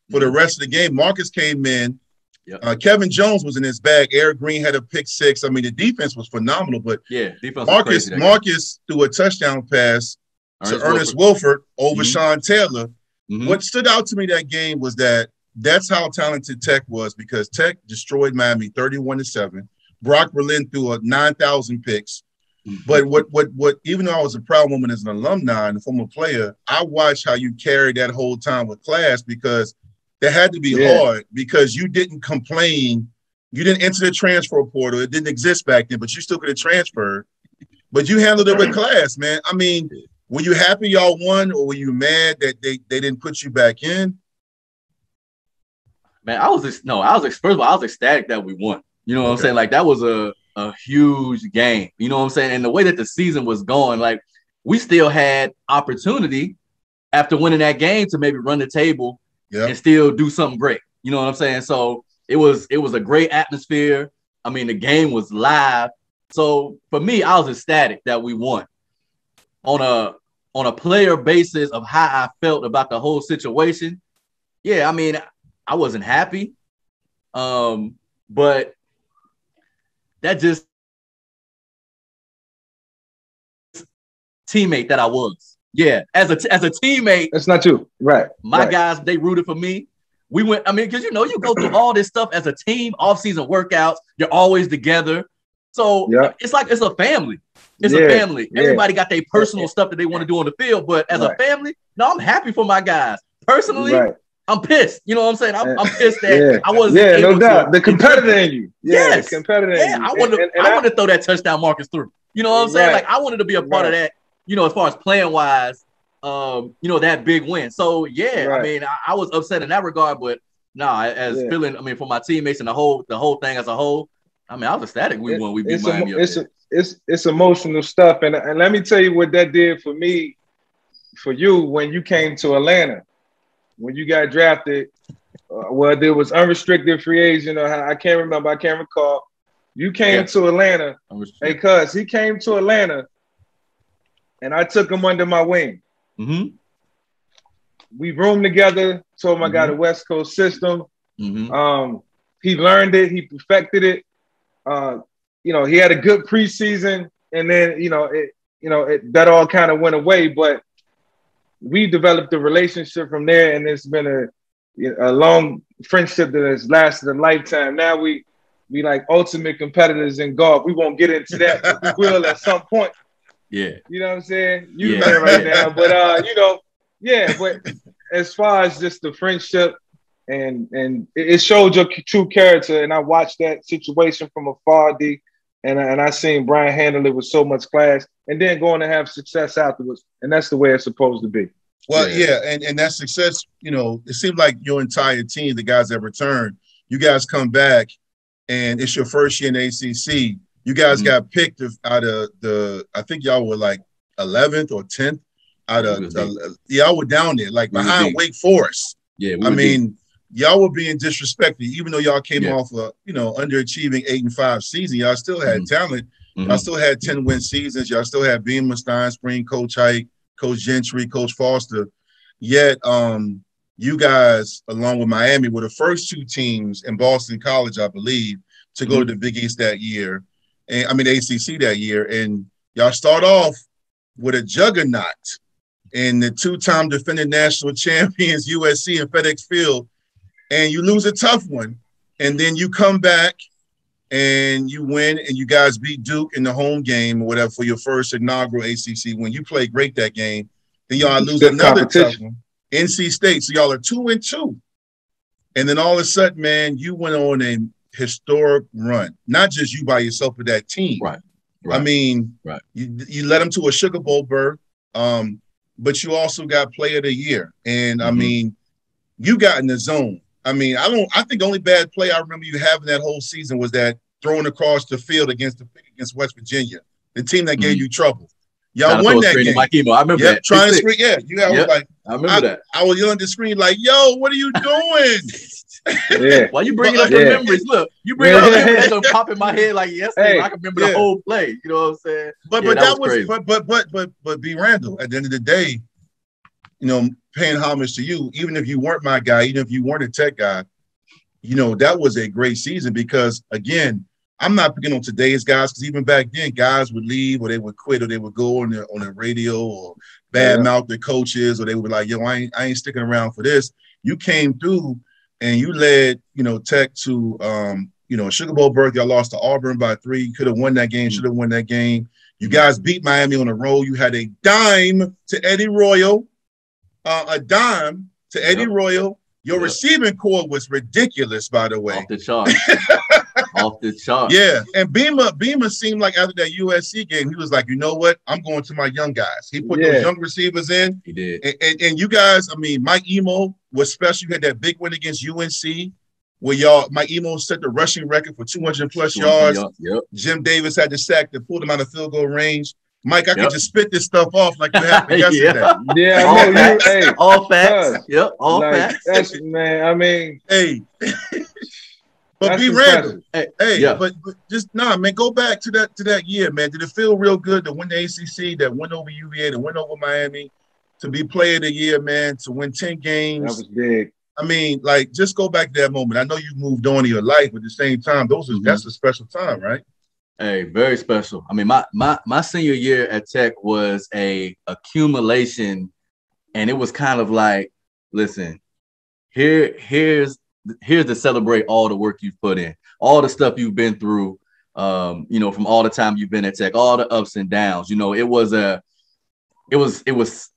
Speaker 2: for the mm-hmm. rest of the game. Marcus came in.
Speaker 4: Yep.
Speaker 2: Uh, Kevin Jones was in his bag. Eric Green had a pick six. I mean, the defense was phenomenal, but
Speaker 4: Yeah,
Speaker 2: Marcus
Speaker 4: crazy.
Speaker 2: Marcus threw a touchdown pass to Ernest Wilford over
Speaker 4: Mhm.
Speaker 2: Sean Taylor.
Speaker 4: Mhm.
Speaker 2: What stood out to me that game was that that's how talented Tech was because Tech destroyed Miami 31 to 7. Brock Berlin threw a 9,000 picks. But what what what even though I was a proud woman as an alumni and a former player, I watched how you carried that whole time with class because that had to be
Speaker 3: Yeah.
Speaker 2: hard because you didn't complain. You didn't enter the transfer portal. It didn't exist back then, but you still could have transferred. But you handled it with class, man. I mean, were you happy y'all won, or were you mad that they, they didn't put you back in?
Speaker 4: Man, I was just no, I was first of all, I was ecstatic that we won. You know what okay. I'm saying? Like that was a a huge game. You know what I'm saying? And the way that the season was going, like we still had opportunity after winning that game to maybe run the table and still do something great. You know what I'm saying? So it was it was a great atmosphere. I mean, the game was live. So for me, I was ecstatic that we won. On a on a player basis of how I felt about the whole situation, yeah, I mean, I wasn't happy. Um, but that just teammate that I was. Yeah, as a as a teammate,
Speaker 3: that's not you, right?
Speaker 4: My
Speaker 3: right.
Speaker 4: guys, they rooted for me. We went. I mean, because you know, you go through all this stuff as a team, off season workouts. You're always together, so yeah. it's like it's a family. It's yeah. a family. Yeah. Everybody got their personal stuff that they want to do on the field, but as right. a family, no, I'm happy for my guys. Personally, right. I'm pissed. You know what I'm saying? I'm, I'm pissed that yeah. I wasn't.
Speaker 3: Yeah, no doubt. The competitor in you. Yeah, yes, competitor.
Speaker 4: Yeah, I. And, and I, I want to throw that touchdown Marcus through. You know what I'm saying? Right. Like I wanted to be a part right. of that. You know, as far as playing wise, um, you know that big win. So yeah, right. I mean, I, I, was upset in that regard, but nah, as yeah. feeling. I mean, for my teammates and the whole the whole thing as a whole, I mean, I was ecstatic. We it, won. We beat
Speaker 3: it's
Speaker 4: Miami.
Speaker 3: A, it's, a, it's it's emotional stuff, and and let me tell you what that did for me, for you when you came to Atlanta when you got drafted, uh, whether it was unrestricted free agent or I can't remember, I can't recall. You came yeah. to Atlanta Hey, because he came to Atlanta, and I took him under my wing.
Speaker 4: Mm-hmm.
Speaker 3: We roomed together. Told him mm-hmm. I got a mm-hmm. West Coast system.
Speaker 4: Mm-hmm.
Speaker 3: Um, he learned it. He perfected it. Uh, you know, he had a good preseason, and then you know, it, you know, it, that all kind of went away. But we developed a relationship from there, and it's been a a long friendship that has lasted a lifetime. Now we we like ultimate competitors in golf. We won't get into that, but we will at some point.
Speaker 4: Yeah,
Speaker 3: you know what I'm saying. You yeah. right now, but uh, *laughs* you know, yeah. But as far as just the friendship and and it showed your true character, and I watched that situation from afar, D, and and I seen Bryan handle it with so much class and then going to have success afterwards. And that's the way it's supposed to be.
Speaker 2: Well, yeah, yeah and, and that success, you know, it seemed like your entire team, the guys that returned, you guys come back and it's your first year in ACC. You guys mm-hmm. got picked out of the, I think y'all were like 11th or 10th out of, the, y'all were down there, like behind Wake Forest.
Speaker 4: Yeah,
Speaker 2: I mean, y'all were being disrespected, even though y'all came yeah. off a, you know, underachieving eight and five season. Y'all still had mm-hmm. talent Mm-hmm. Y'all still had 10 win seasons. Y'all still had Beamer, Stinespring, Coach Hite, Coach Gentry, Coach Foster. Yet, um, you guys, along with Miami, were the first two teams in Boston College, I believe, to go mm-hmm. to the Big East that year. And I mean ACC that year. And y'all start off with a juggernaut in the two-time defending national *laughs* champions USC and FedEx Field, and you lose a tough one. And then you come back and you win and you guys beat Duke in the home game or whatever for your first inaugural ACC When You play great that game. Then y'all lose Good another tough one. NC State. So y'all are two and two. And then all of a sudden, man, you went on a historic run. Not just you by yourself, but that team.
Speaker 4: Right. right.
Speaker 2: I mean,
Speaker 4: right.
Speaker 2: you you led them to a Sugar Bowl berth, um, but you also got Player of the Year. And mm-hmm. I mean, you got in the zone. I mean, I don't. I think the only bad play I remember you having that whole season was that throwing across the field against the against West Virginia, the team that gave mm-hmm. you trouble. Y'all won that game.
Speaker 4: Mike Imoh. I remember yep, that.
Speaker 2: Trying to screen, yeah. You yep, like,
Speaker 4: I remember I, that.
Speaker 2: I was yelling the screen like, "Yo, what are you *laughs* doing?"
Speaker 4: Yeah. Why you bringing up the memories? Look, you bring yeah. up memories that pop in my head like yesterday. Hey, I can remember yeah. the whole play. You know what I'm saying?
Speaker 2: But but that, that was, was but but but but but B Randall. At the end of the day, you know, paying homage to you, even if you weren't my guy, even if you weren't a tech guy, you know, that was a great season because again, I'm not picking on today's guys because even back then, guys would leave or they would quit or they would go on the on the radio or bad mouth their coaches or they would be like, "Yo, I ain't, I ain't sticking around for this." You came through and you led, you know, Tech to, um, you know, Sugar Bowl berth. Y'all lost to Auburn by three. You could have won that game. Mm-hmm. Should have won that game. You guys beat Miami on a roll. You had a dime to Eddie Royal, uh, a dime to Eddie yep. Royal. Your yep. receiving core was ridiculous, by the way.
Speaker 4: Off the chart. *laughs* off the chart.
Speaker 2: Yeah, and Beamer Beamer seemed like after that USC game, he was like, you know what, I'm going to my young guys. He put
Speaker 3: Yeah.
Speaker 2: those young receivers in,
Speaker 4: He did.
Speaker 2: and, and, and you guys, I mean, Mike Imoh was special. You had that big win against UNC, where y'all Mike Imoh set the rushing record for 200 plus yards.
Speaker 4: Yep.
Speaker 2: Jim Davis had the sack that pulled him out of field goal range. Mike, I
Speaker 4: Yep.
Speaker 2: could just spit this stuff off like you *laughs* happened yesterday.
Speaker 3: Yeah,
Speaker 4: All
Speaker 3: I
Speaker 4: facts.
Speaker 3: Hey,
Speaker 4: All facts. Yep. All
Speaker 3: like,
Speaker 4: facts.
Speaker 3: that's man. I mean,
Speaker 2: Hey, *laughs* but
Speaker 3: that's
Speaker 2: be
Speaker 3: impressive.
Speaker 2: random. Hey,
Speaker 4: Yeah.
Speaker 2: but, but just nah, man. Go back to that to that year, man. Did it feel real good to win the ACC, that win over UVA, to win over Miami, to be Player of the Year, man, to win ten
Speaker 3: That
Speaker 2: games?
Speaker 3: was big.
Speaker 2: I mean, like, just go back to that moment. I know you moved on in your life, but at the same time, those are
Speaker 4: Mhm.
Speaker 2: that's a special time, right?
Speaker 4: Hey, very special. I mean, my my my senior year at Tech was a accumulation, and it was kind of like, listen, here here's here's to celebrate all the work you've put in, all the stuff you've been through. Um, you know, from all the time you've been at Tech, all the ups and downs. You know, it was a, it was it was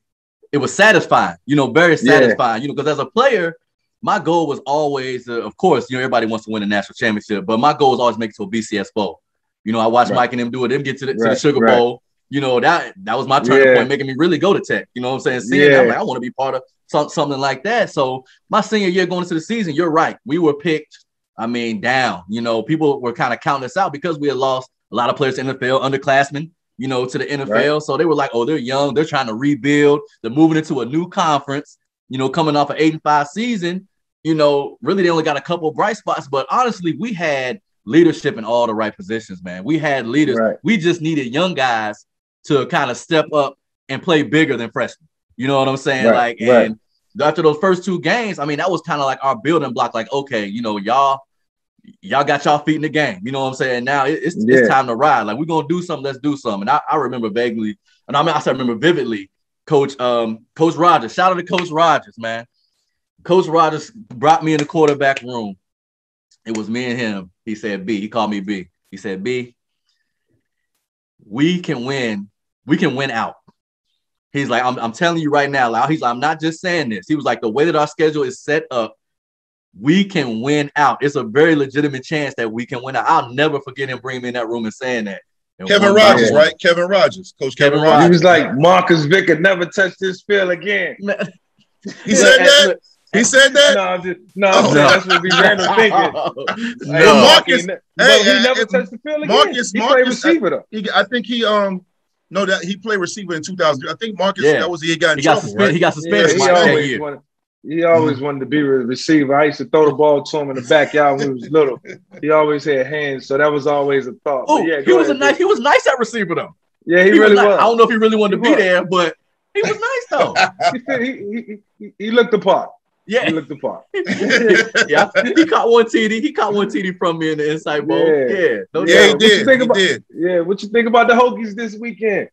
Speaker 4: it was satisfying. You know, very
Speaker 3: Yeah.
Speaker 4: satisfying. You know, because as a player, my goal was always, uh, of course, you know, everybody wants to win a national championship, but my goal was always make it to a BCS bowl. You know, I watched
Speaker 3: Right.
Speaker 4: Mike and them do it, them get to the, to the
Speaker 3: Right,
Speaker 4: Sugar
Speaker 3: right.
Speaker 4: Bowl. You know, that that was my turning
Speaker 3: Yeah.
Speaker 4: point, making me really go to Tech. You know what I'm saying? Seeing that, I'm like, I want to be part of some, something like that. So my senior year going into the season, you're right. We were picked, I mean, down. You know, people were kind of counting us out because we had lost a lot of players to NFL, underclassmen, you know, to the NFL. So they were like, oh, they're young, they're trying to rebuild, they're moving into a new conference, you know, coming off an eight and five season. You know, really they only got a couple bright spots, but honestly, we had leadership in all the right positions, man. We had leaders.
Speaker 3: Right.
Speaker 4: We just needed young guys to kind of step up and play bigger than freshmen. You know what I'm saying?
Speaker 3: Right,
Speaker 4: Like,
Speaker 3: right.
Speaker 4: and after those first two games, I mean, that was kind of like our building block. Like, okay, you know, y'all, y'all got y'all feet in the game. You know what I'm saying? Now it- it's,
Speaker 3: Yeah.
Speaker 4: it's time to ride. Like, we're gonna do something. Let's do something. And I, I remember vaguely, and I mean, I still remember vividly, Coach um Coach Rogers. Shout out to Coach Rogers, man. Coach Rogers brought me in the quarterback room. It was me and him. He said, B. He called me B. He said, B, we can win. We can win out. He's like, I'm, I'm telling you right now, Lau. He's like, I'm not just saying this. He was like, the way that our schedule is set up, we can win out. It's a very legitimate chance that we can win out. I'll never forget him bringing me in that room and saying that. And
Speaker 2: Kevin Rogers, right? Kevin Rogers, Coach Kevin,
Speaker 4: Kevin
Speaker 2: Rogers.
Speaker 3: He was like Marcus Vick could never touch this field again. *laughs*
Speaker 2: He said that. He said that.
Speaker 3: No, I'm just, no,
Speaker 2: Oh,
Speaker 3: I'm saying *laughs*
Speaker 2: no.
Speaker 3: that's what we random thinking.
Speaker 4: no.
Speaker 2: Well, Marcus-
Speaker 3: he,
Speaker 2: hey,
Speaker 3: but he never touched the field again.
Speaker 2: Marcus-
Speaker 3: he
Speaker 2: Marcus-
Speaker 3: played receiver though.
Speaker 2: He, I think he um no that he played receiver in 2000. I think Marcus
Speaker 4: Yeah.
Speaker 2: that was he got in
Speaker 4: he got suspended.
Speaker 2: right?
Speaker 4: He got
Speaker 3: Yeah,
Speaker 4: suspended
Speaker 3: he always wanted. He always wanted to be a receiver. I used to throw the ball to him in the backyard when he was little. He always had hands, so that was always a thought.
Speaker 4: Oh,
Speaker 3: yeah,
Speaker 4: he
Speaker 3: go
Speaker 4: was a nice.
Speaker 3: Vick.
Speaker 4: He was nice at receiver though.
Speaker 3: Yeah, he,
Speaker 4: He
Speaker 3: really
Speaker 4: nice.
Speaker 3: was.
Speaker 4: I don't know if he really wanted to
Speaker 3: He
Speaker 4: be
Speaker 3: was.
Speaker 4: there, but he was nice though. *laughs*
Speaker 3: He, he, he, he looked the part. He looked the part. *laughs*
Speaker 4: yeah. He caught one TD. He caught one TD from me in the Insight Bowl.
Speaker 3: Yeah.
Speaker 4: Yeah, no
Speaker 2: yeah,
Speaker 3: Yeah,
Speaker 2: he
Speaker 4: doubt.
Speaker 3: what you
Speaker 2: did.
Speaker 3: think
Speaker 2: He
Speaker 3: about-
Speaker 2: did.
Speaker 3: Yeah, what you think about the Hokies this weekend?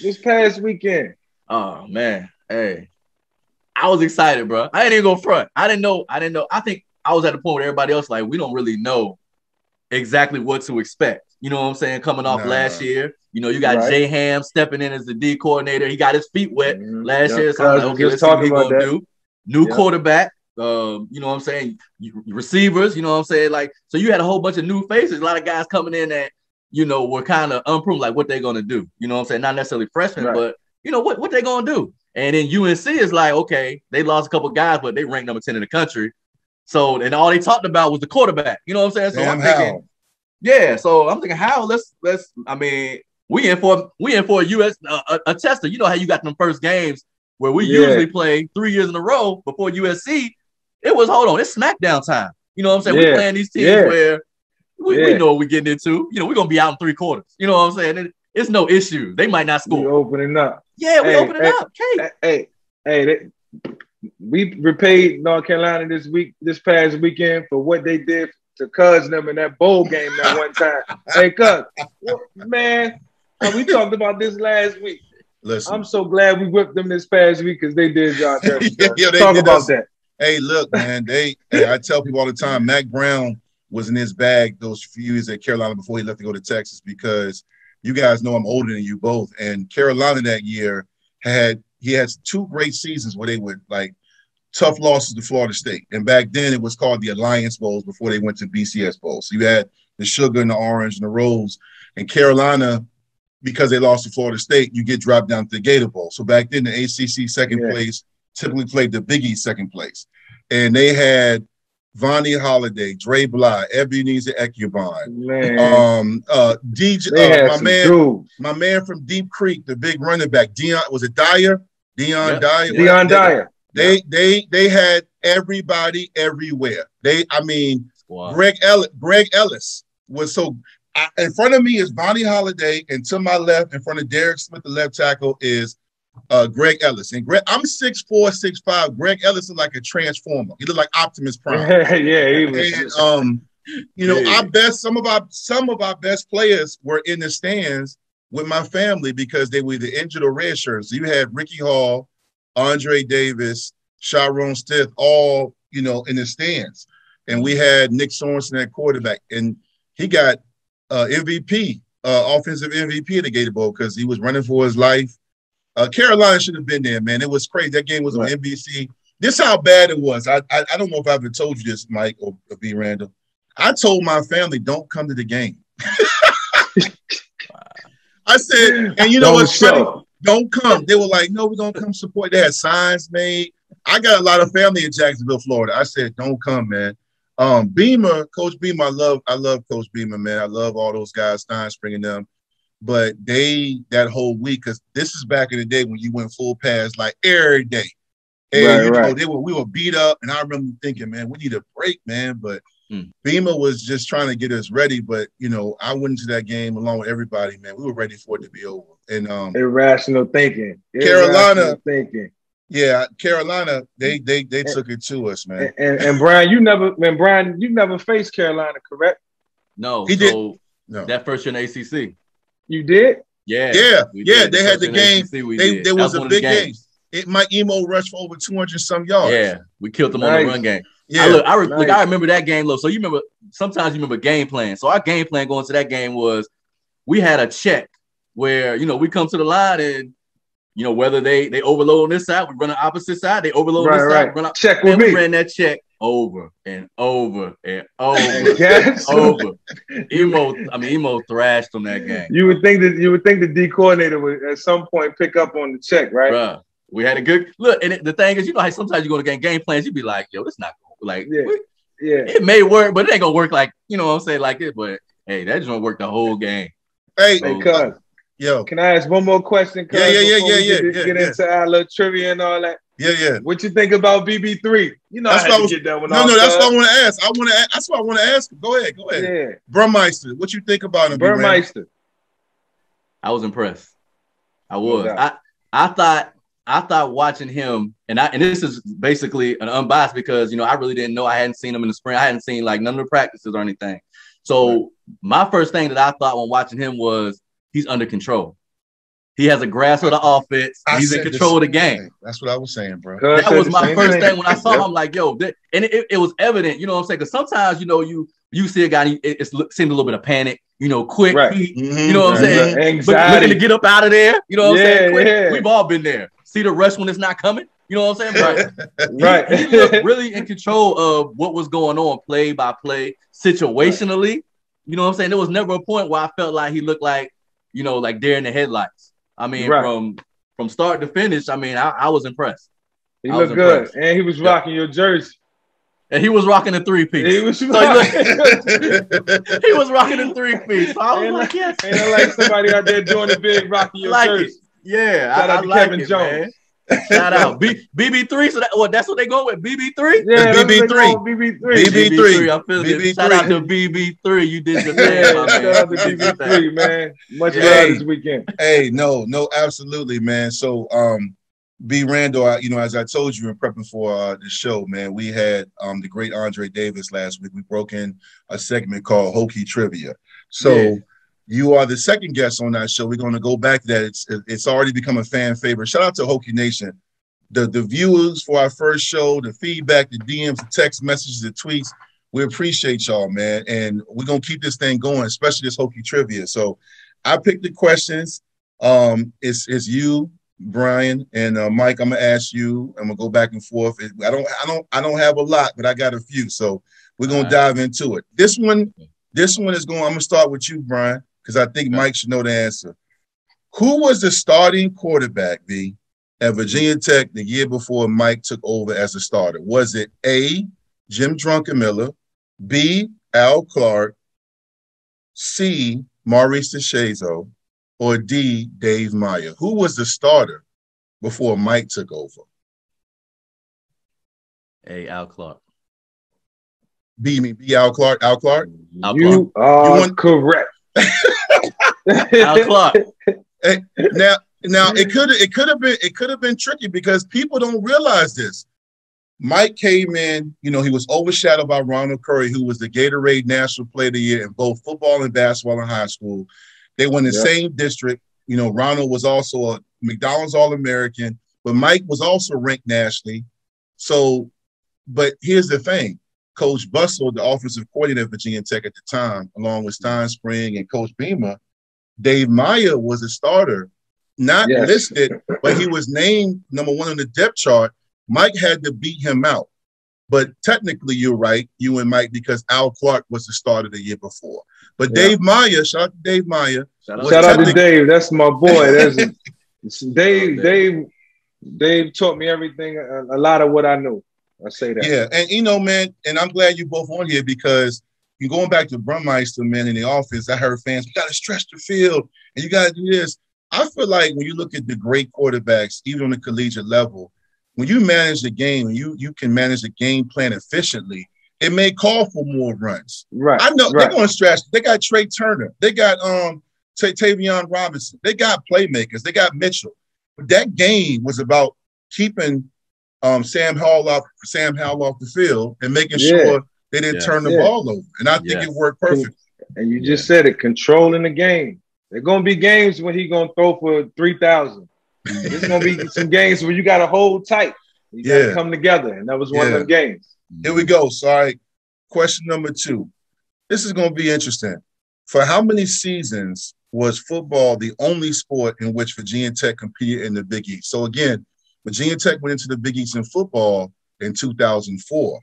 Speaker 3: This past weekend.
Speaker 4: Oh man, hey, I was excited, bro. I didn't even go front. I didn't know. I didn't know. I think I was at the point where everybody else like we don't really know exactly what to expect. You know what I'm saying? Coming off
Speaker 2: Nah.
Speaker 4: last year, you know, you got
Speaker 3: Right.
Speaker 4: Jay Ham stepping in as the D coordinator. He got his feet wet
Speaker 3: Mhm.
Speaker 4: last
Speaker 3: Yep,
Speaker 4: year, so I'm
Speaker 3: cuz
Speaker 4: like, okay, let's see what
Speaker 3: talking
Speaker 4: he's
Speaker 3: about
Speaker 4: gonna
Speaker 3: that.
Speaker 4: do. New
Speaker 3: Yep.
Speaker 4: quarterback. Um, you know what I'm saying? Receivers, you know what I'm saying? Like, so you had a whole bunch of new faces, a lot of guys coming in that, you know, were kind of unproven, like what they're gonna do. You know what I'm saying? Not necessarily freshmen,
Speaker 3: Right.
Speaker 4: but you know what what they gonna do. And then UNC is like, okay, they lost a couple guys, but they ranked number 10 in the country. So and all they talked about was the quarterback. You know what I'm saying? So
Speaker 2: Damn
Speaker 4: I'm thinking,
Speaker 2: how.
Speaker 4: yeah. So I'm thinking, how let's let's. I mean, we in for we in for a US uh, a, a tester. You know how you got them first games where we
Speaker 3: Yeah.
Speaker 4: usually play three years in a row before USC. It was hold on, it's SmackDown time. You know what I'm saying?
Speaker 3: Yeah.
Speaker 4: We're playing these teams
Speaker 3: Yeah.
Speaker 4: where we, we know what we're getting into. You know, we're gonna be out in three quarters. You know what I'm saying? It- it's no issue. They might not score.
Speaker 3: We opening up.
Speaker 4: Yeah, we
Speaker 3: Hey,
Speaker 4: open it
Speaker 3: hey,
Speaker 4: up.
Speaker 3: Hey, hey, they, we repaid North Carolina this week, this past weekend for what they did to Cuz them in that bowl game that one time. hey, Cuz, man, uh, we talked about this last week.
Speaker 2: Listen,
Speaker 3: I'm so glad we whipped them this past week because they did y'all. *laughs*
Speaker 2: Yeah, yeah,
Speaker 3: Talk
Speaker 2: did
Speaker 3: about
Speaker 2: us.
Speaker 3: that.
Speaker 2: hey, look, man, they. hey, I tell people all the time, Mack Brown was in his bag those few years at Carolina before he left to go to Texas because you guys know I'm older than you both, and Carolina that year had he has two great seasons where they would like tough losses to Florida State. And back then it was called the Alliance Bowls before they went to BCS Bowls. So you had the sugar and the orange and the rose. And Carolina, because they lost to Florida State, you get dropped down to the Gator Bowl. So back then the ACC second
Speaker 3: Yeah.
Speaker 2: place typically played the Big East second place. And they had Vonnie Holliday, Dre Bly, Ebenezer Ekuban,
Speaker 3: Man,
Speaker 2: um, uh, DJ, uh, my man,
Speaker 3: dudes.
Speaker 2: my man from Deep Creek, the big running back, Deon, was it Dyer? Deon
Speaker 4: Yep.
Speaker 2: Dyer.
Speaker 3: Deon
Speaker 2: They-
Speaker 3: Dyer.
Speaker 2: They they they had everybody everywhere. They, I mean,
Speaker 4: Wow.
Speaker 2: Greg Ellis, Greg Ellis was so. I, in front of me is Vonnie Holliday, and to my left, in front of Derek Smith, the left tackle, is uh, Greg Ellis. And Greg, I'm six four, six five. Greg Ellis is like a transformer. He looked like Optimus Prime. *laughs*
Speaker 3: yeah, he was.
Speaker 2: and um, you know,
Speaker 3: Yeah.
Speaker 2: our best, some of our some of our best players were in the stands with my family because they were either injured or red shirts. You had Ricky Hall, Andre Davis, Shyrone Stith, all you know in the stands, and we had Nick Sorensen at quarterback, and he got uh, MVP, uh, offensive MVP at the Gator Bowl because he was running for his life. Uh, Carolina should have been there, man. It was crazy. That game was
Speaker 3: Right.
Speaker 2: on NBC. This how bad it was. I, I I don't know if I've ever told you this, Mike or, or B. Randall. I told my family, don't come to the game. *laughs* I said, and you know
Speaker 3: Don't
Speaker 2: what's funny? Don't come. They were like, no, we're gonna come support. They had signs made. I got a lot of family in Jacksonville, Florida. I said, don't come, man. Um, Beamer, Coach Beamer, I love, I love Coach Beamer, man. I love all those guys, Stinespring and them. But they that whole week, because this is back in the day when you went full pass like every day. And
Speaker 3: Right,
Speaker 2: you know,
Speaker 3: right.
Speaker 2: they were we were beat up, and I remember thinking, man, we need a break, man. But
Speaker 4: Hmm.
Speaker 2: Beamer was just trying to get us ready. But you know, I went into that game along with everybody, man. We were ready for it to be over. And um,
Speaker 3: Irrational thinking.
Speaker 2: Carolina-
Speaker 3: Irrational thinking.
Speaker 2: Yeah, Carolina, they mm-hmm. they they took it to us, man.
Speaker 3: And, and, and Bryan, you never, man, Bryan, you never faced Carolina, correct?
Speaker 4: No,
Speaker 2: He did- No.
Speaker 4: that first year in ACC.
Speaker 3: You did.
Speaker 4: Yeah,
Speaker 2: Yeah, yeah,
Speaker 4: did.
Speaker 2: they had the game.
Speaker 4: ACC
Speaker 2: They- there
Speaker 4: That
Speaker 2: was a
Speaker 4: one of the
Speaker 2: big game. It my emo rushed for over 200 some yards.
Speaker 4: Yeah, we killed them on the run game.
Speaker 2: Yeah.
Speaker 4: I look, I re- look, I remember that game, look. So you remember sometimes you remember game plan. So our game plan going to that game was we had a check where you know we come to the line and you know whether they they overload on this side, we run the opposite side, they overload on
Speaker 3: Right,
Speaker 4: this side,
Speaker 3: right.
Speaker 4: run out.
Speaker 3: Check
Speaker 4: Then
Speaker 3: with
Speaker 4: we
Speaker 3: me.
Speaker 4: ran that check over and over and over *laughs*
Speaker 3: Yes.
Speaker 4: over. Imoh, I mean Imoh thrashed on that game.
Speaker 3: You would think that you would think the D coordinator would at some point pick up on the check, right?
Speaker 4: Bruh, we had a good look. And it, the thing is, you know how sometimes you go to game game plans, you'd be like, yo, it's not gonna like
Speaker 3: Yeah.
Speaker 4: we-
Speaker 3: Yeah.
Speaker 4: it may work, but it ain't gonna work like you know what I'm saying, like it. But hey, that just gonna work the whole game.
Speaker 2: Hey,
Speaker 3: Hey,
Speaker 4: Oh.
Speaker 3: Cuz,
Speaker 2: yo,
Speaker 3: can I ask one more question? Cuz,
Speaker 2: Yeah, yeah, yeah, yeah,
Speaker 3: get,
Speaker 2: yeah,
Speaker 3: get
Speaker 2: yeah.
Speaker 3: into our little trivia and all that.
Speaker 2: yeah, yeah.
Speaker 3: What you think about BB3? You know,
Speaker 2: That's
Speaker 3: I
Speaker 2: what
Speaker 3: had
Speaker 2: I was-
Speaker 3: get that one
Speaker 2: No, no, that's what I want to ask. I want to. That's what I want to ask. Go ahead, go ahead.
Speaker 3: Yeah,
Speaker 2: Burmeister, what you think about him? B.
Speaker 3: Burmeister.
Speaker 4: I was impressed. I was.
Speaker 3: doubt.
Speaker 4: I I thought I thought watching him, and I and this is basically an unbiased because you know I really didn't know I hadn't seen him in the spring. I hadn't seen like none of the practices or anything. So my first thing that I thought when watching him was he's under control. He has a grasp of the offense.
Speaker 2: I
Speaker 4: he's in control of the game.
Speaker 2: thing. That's what I was saying, bro.
Speaker 4: That
Speaker 3: said
Speaker 4: was my first thing when I saw
Speaker 3: Yep.
Speaker 4: him. Like, yo, th- and it, it was evident, you know what I'm saying? Because sometimes, you know, you you see a guy, and it, it's look- seemed a little bit of panic, you know, quick,
Speaker 3: Right.
Speaker 4: he-
Speaker 2: Mhm.
Speaker 4: you know what I'm saying?
Speaker 3: right.
Speaker 4: But looking to get up out of there, you know what I'm saying?
Speaker 3: Yeah,
Speaker 4: Quick.
Speaker 3: yeah.
Speaker 4: We've all been there. See the rush when it's not coming, you know what I'm saying? But
Speaker 3: Right.
Speaker 4: he, he looked really in control of what was going on, play by play, situationally. You know what I'm saying? There was never a point where I felt like he looked like, you know, like deer in the headlights. I mean,
Speaker 3: Right.
Speaker 4: from from start to finish, I mean, I, I was impressed.
Speaker 3: He
Speaker 4: I
Speaker 3: looked good,
Speaker 4: impressed.
Speaker 3: and he was rocking your jersey.
Speaker 4: And he was rocking a three piece.
Speaker 3: He was rocking. *laughs*
Speaker 4: he was rocking a three piece. So I was
Speaker 3: Ain't
Speaker 4: like, yes.
Speaker 3: Ain't like somebody out there doing the big rocking *laughs* your
Speaker 4: like
Speaker 3: jersey?
Speaker 4: it. Yeah,
Speaker 3: Shout
Speaker 4: I,
Speaker 3: out
Speaker 4: I
Speaker 3: to
Speaker 4: like
Speaker 3: Kevin
Speaker 4: it,
Speaker 3: Jones.
Speaker 4: man. Shout *laughs* out B, BB3. So that what that's what they going with BB3.
Speaker 3: Yeah, that's what
Speaker 2: BB3.
Speaker 3: call BB3.
Speaker 2: BB3.
Speaker 4: BB3. I'm feeling it.
Speaker 2: BB3.
Speaker 4: Shout out to BB3. You did your *laughs* thing, my man.
Speaker 3: shout out to
Speaker 4: You did.
Speaker 3: BB3, man. Much
Speaker 2: Yeah.
Speaker 3: love this weekend.
Speaker 2: hey, no, no, absolutely, man. So, um, B. Randall, I, you know, as I told you in prepping for uh, the show, man, we had um the great Andre Davis last week. We broke in a segment called Hokie Trivia. So.
Speaker 4: Yeah.
Speaker 2: You are the second guest on that show. We're going to go back to that. It's it's already become a fan favorite. Shout out to Hokie Nation. The the viewers for our first show, the feedback, the DMs, the text messages, the tweets. We appreciate y'all, man. And we're gonna keep this thing going, especially this Hokie trivia. So I picked the questions. Um, it's it's you, Bryan and uh, Mike. I'm gonna ask you. I'm gonna go back and forth. I don't, I don't, I don't have a lot, but I got a few. So we're gonna
Speaker 4: right.
Speaker 2: dive into it. This one, this one is going. I'm gonna start with you, Bryan, because I think Mike should know the answer. Who was the starting quarterback, V, at Virginia Tech the year before Mike took over as a starter? Was it A. Jim Druckenmiller, B. Al Clark, C. Maurice DeShazo, or D. Dave Meyer? Who was the starter before Mike took over?
Speaker 4: A, Al Clark.
Speaker 2: B. me, B. Al Clark? Al Clark?
Speaker 4: Al
Speaker 3: You are
Speaker 2: You want-
Speaker 3: correct. *laughs*
Speaker 4: Clark. *laughs*
Speaker 2: now now it could it could have been it could have been tricky because people don't realize this. Mike came in, you know, he was overshadowed by Ronald Curry, who was the Gatorade National Player of the Year in both football and basketball in high school. They in the
Speaker 3: Yeah.
Speaker 2: same district. You know, Ronald was also a McDonald's All American, but Mike was also ranked nationally. So, but here's the thing Coach Bustle, the offensive coordinator at Virginia Tech at the time, along with Stinespring and Coach Beamer, Dave Meyer was a starter, not
Speaker 3: Yes.
Speaker 2: listed, but he was named number one on the depth chart. Mike had to beat him out. But technically, you're right, you and Mike, because Al Clark was the starter the year before. But
Speaker 3: Yeah.
Speaker 2: Dave Meyer, shout out to Dave Meyer.
Speaker 4: Shout
Speaker 2: Well,
Speaker 3: Shout out to Dave. That's my boy. That's *laughs* Dave.
Speaker 4: Dave.
Speaker 3: Dave. Dave taught me everything. A, a lot of what I knew. I say that.
Speaker 2: Yeah, and you know, man, and I'm glad you both on here because you going back to Burmeister, man, in the office. I heard fans, you got to stretch the field and you got to do this. I feel like when you look at the great quarterbacks, even on the collegiate level, when you manage the game, you you can manage the game plan efficiently. It may call for more runs.
Speaker 3: Right.
Speaker 2: I know
Speaker 3: Right.
Speaker 2: they're going to stretch. They got Trey Turner. They got um Ta- Tavion Robinson. They got playmakers. They got Mitchell. But that game was about keeping um Sam Hall off Sam Howell off the field and making
Speaker 3: Yeah.
Speaker 2: sure they didn't
Speaker 4: Yes.
Speaker 2: turn the
Speaker 3: Yeah.
Speaker 2: ball over. And I think
Speaker 4: Yes.
Speaker 2: it worked perfect.
Speaker 3: And you just said it, controlling the game. There gonna be games when he's gonna throw for three thousand. There's gonna be *laughs* some games where you gotta hold tight. You gotta
Speaker 2: Yeah.
Speaker 3: come together, and that was one
Speaker 2: Yeah.
Speaker 3: of them games.
Speaker 2: Here we go. So, all right. Question number two. This is going to be interesting. For how many seasons was football the only sport in which Virginia Tech competed in the Big East? So, again, Virginia Tech went into the Big East in football in 2004.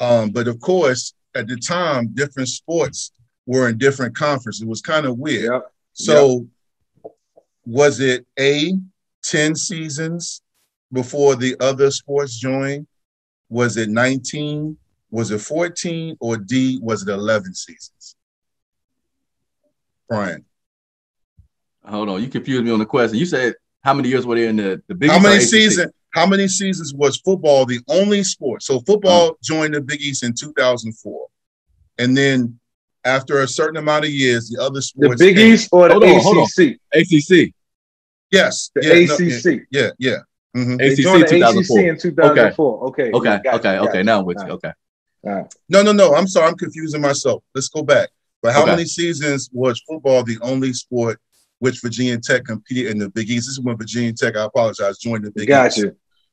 Speaker 2: Um, but of course, at the time, different sports were in different conferences. It was kind of weird.
Speaker 3: Yep.
Speaker 2: So, was it A, 10 seasons before the other sports joined? Was it 19? Was it 14? Or D, was it 11 seasons? Brian,
Speaker 4: Hold on, you confused me on the question. You said how many years were they in the the Big
Speaker 2: how many seasons? How many seasons was football the only sport? So football
Speaker 4: Mm.
Speaker 2: joined the Big East in 2004, and then after a certain amount of years, the other sports. The.
Speaker 3: Big
Speaker 2: came.
Speaker 3: East or the
Speaker 4: Hold on, hold on.
Speaker 3: ACC?
Speaker 4: ACC.
Speaker 2: Yes,
Speaker 3: The
Speaker 2: yeah, no,
Speaker 3: ACC.
Speaker 2: yeah, yeah. Mhm.
Speaker 4: ACC 2004.
Speaker 3: ACC in 2004. Okay.
Speaker 4: Okay,
Speaker 3: yeah, got
Speaker 4: okay,
Speaker 3: you,
Speaker 4: okay. Now I'm with you.
Speaker 3: All
Speaker 4: Okay.
Speaker 2: No, no, no. I'm sorry. I'm confusing myself. Let's go back. But how
Speaker 4: Okay.
Speaker 2: many seasons was football the only sport which Virginia Tech competed in the Big East? This is when Virginia Tech, I apologize, joined the Big
Speaker 3: Got
Speaker 2: East.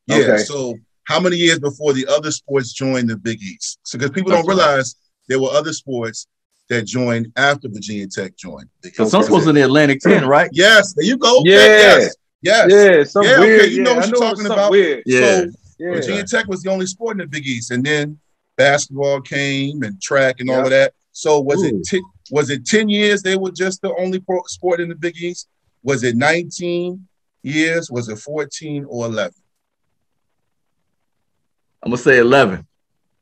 Speaker 3: You.
Speaker 2: Yeah.
Speaker 3: Okay.
Speaker 2: So how many years before the other sports joined the Big East? So because people
Speaker 4: That's
Speaker 2: don't
Speaker 4: right.
Speaker 2: realize there were other sports that joined after Virginia Tech joined.
Speaker 4: So some sports in the Atlantic 10, right?
Speaker 2: Yes, there you go. Okay,
Speaker 3: Yeah.
Speaker 2: Yes. Yes.
Speaker 3: Yeah, some
Speaker 2: Yeah, okay,
Speaker 3: weird.
Speaker 2: you know
Speaker 3: yeah,
Speaker 2: what
Speaker 3: I
Speaker 2: you're
Speaker 3: know it was
Speaker 2: talking about.
Speaker 3: Weird.
Speaker 4: Yeah.
Speaker 2: So
Speaker 3: Yeah.
Speaker 2: Virginia Tech was the only sport in the Big East, and then basketball came and track and all of that. So was
Speaker 4: Ooh.
Speaker 2: it ti- was it ten years they were just the only pro- sport in the Big East? Was it nineteen years? Was it fourteen or eleven?
Speaker 4: I'm gonna say 11.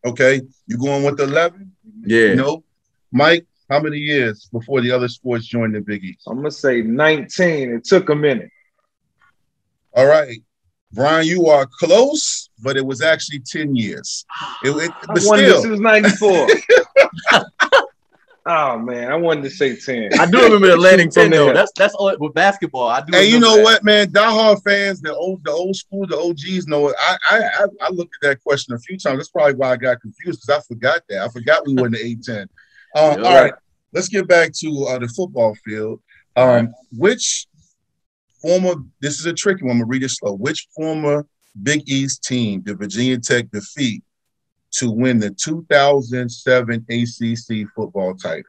Speaker 2: Okay, you going with eleven?
Speaker 4: Yeah.
Speaker 2: No, Mike. How many years before the other sports joined the Big East?
Speaker 3: I'm gonna say 19. It took a minute.
Speaker 2: All right, Brian, you are close, but it was actually ten years. It, it-
Speaker 3: I
Speaker 2: but
Speaker 3: wanted
Speaker 2: still,
Speaker 3: this. It was 94. *laughs* oh man, I wanted to say 10.
Speaker 4: I do remember Atlantic *laughs*
Speaker 3: From
Speaker 4: 10 though.
Speaker 3: there.
Speaker 4: That's that's all with basketball. I do
Speaker 2: And you know
Speaker 4: that.
Speaker 2: what, man? Diehard fans, the old, the old school, the OGs know it. I, I, I, I looked at that question a few times. That's probably why I got confused because I forgot that. I forgot we were in the A10. Um,
Speaker 4: Yeah.
Speaker 2: all right, let's get back to uh, the football field. Um,
Speaker 4: All right.
Speaker 2: Which former? This is a tricky one. I'm gonna read it slow. Which former Big East team did Virginia Tech defeat to win the 2007 ACC football title?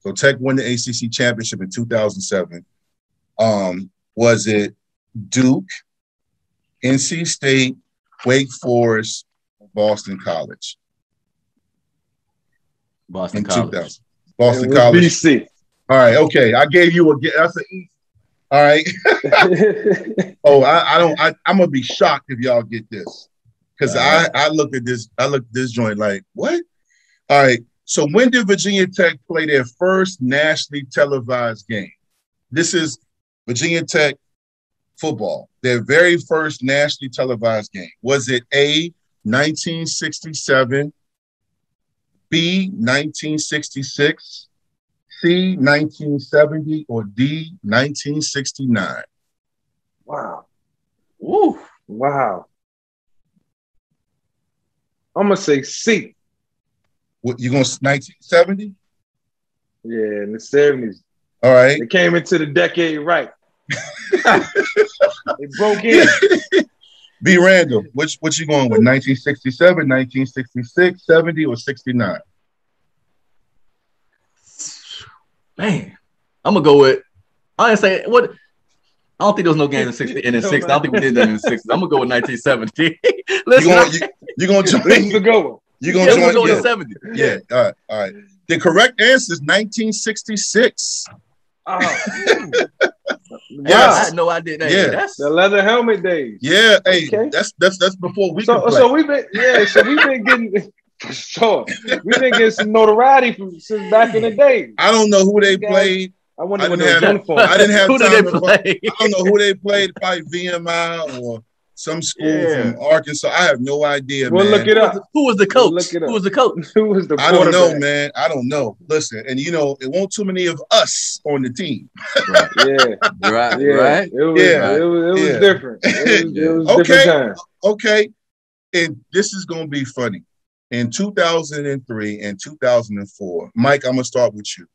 Speaker 2: So Tech won the ACC championship in 2007. Um, was it Duke, NC State, Wake Forest, Boston College
Speaker 4: Boston
Speaker 2: in
Speaker 4: College.
Speaker 2: Boston College.
Speaker 3: BC.
Speaker 2: All right, okay. I gave you a. That's a. All right. *laughs* *laughs* Oh, I, I don't. I, I'm gonna be shocked if y'all get this, because I I look at this. I look at this joint like what? All right. So when did Virginia Tech play their first nationally televised game? This is Virginia Tech football. Their very first nationally televised game. Was it A 1967, B 1966, C 1970, or D 1969?
Speaker 3: wow.
Speaker 4: Woo.
Speaker 3: Wow. I'm gonna say C.
Speaker 2: What you gonna 1970?
Speaker 3: Yeah, in the 70s.
Speaker 2: All right.
Speaker 3: They came into the decade right. *laughs* they broke in. *laughs*
Speaker 2: B Randall, which what you going with? 1967, 1966, 70, or 69?
Speaker 4: Man, I'm gonna go with. I didn't say what. I don't think there was no games in sixty in the *laughs* sixties. I don't think we did that in the sixties. I'm gonna go with 1970. *laughs*
Speaker 2: You
Speaker 4: Listen,
Speaker 2: going you, you gonna
Speaker 3: This is
Speaker 2: join?
Speaker 3: the good one.
Speaker 2: You
Speaker 4: yeah,
Speaker 2: gonna
Speaker 4: we're
Speaker 2: join?
Speaker 4: going
Speaker 2: Yeah.
Speaker 4: to 70.
Speaker 2: yeah. All right. All right. The correct answer is 1966.
Speaker 3: Oh. *laughs*
Speaker 2: Yes.
Speaker 4: I had no idea. That.
Speaker 2: Yeah.
Speaker 4: that's
Speaker 3: The leather helmet days.
Speaker 2: Yeah. Hey,
Speaker 3: Okay.
Speaker 2: that's that's that's before we
Speaker 3: So, so we've been yeah, so we've been getting for sure. We've been getting some notoriety from since back in the day.
Speaker 2: I don't know who they
Speaker 3: Okay.
Speaker 2: played.
Speaker 3: I wonder
Speaker 2: I
Speaker 3: when
Speaker 2: didn't
Speaker 3: they was
Speaker 2: have-
Speaker 3: uniform.
Speaker 2: I didn't have *laughs*
Speaker 4: who did
Speaker 2: time
Speaker 4: they
Speaker 2: to-
Speaker 4: play?
Speaker 2: I don't know who they played. Probably VMI or some school
Speaker 4: Yeah.
Speaker 2: from Arkansas. I have no idea,
Speaker 3: We'll
Speaker 2: man.
Speaker 3: look it up.
Speaker 4: Who was the coach?
Speaker 3: Look it up.
Speaker 4: Who was the coach? *laughs*
Speaker 3: Who was the
Speaker 2: I don't know, man. I don't know. Listen, and you know, it won't too many of us on the team. *laughs*
Speaker 3: Yeah,
Speaker 4: Right,
Speaker 3: yeah.
Speaker 4: right.
Speaker 3: It was,
Speaker 2: Yeah.
Speaker 3: it was, it was
Speaker 2: Yeah.
Speaker 3: different. It was, it was
Speaker 2: Okay.
Speaker 3: different time.
Speaker 2: Okay, and this is gonna be funny. In 2003 and 2004, Mike, I'm gonna start with you.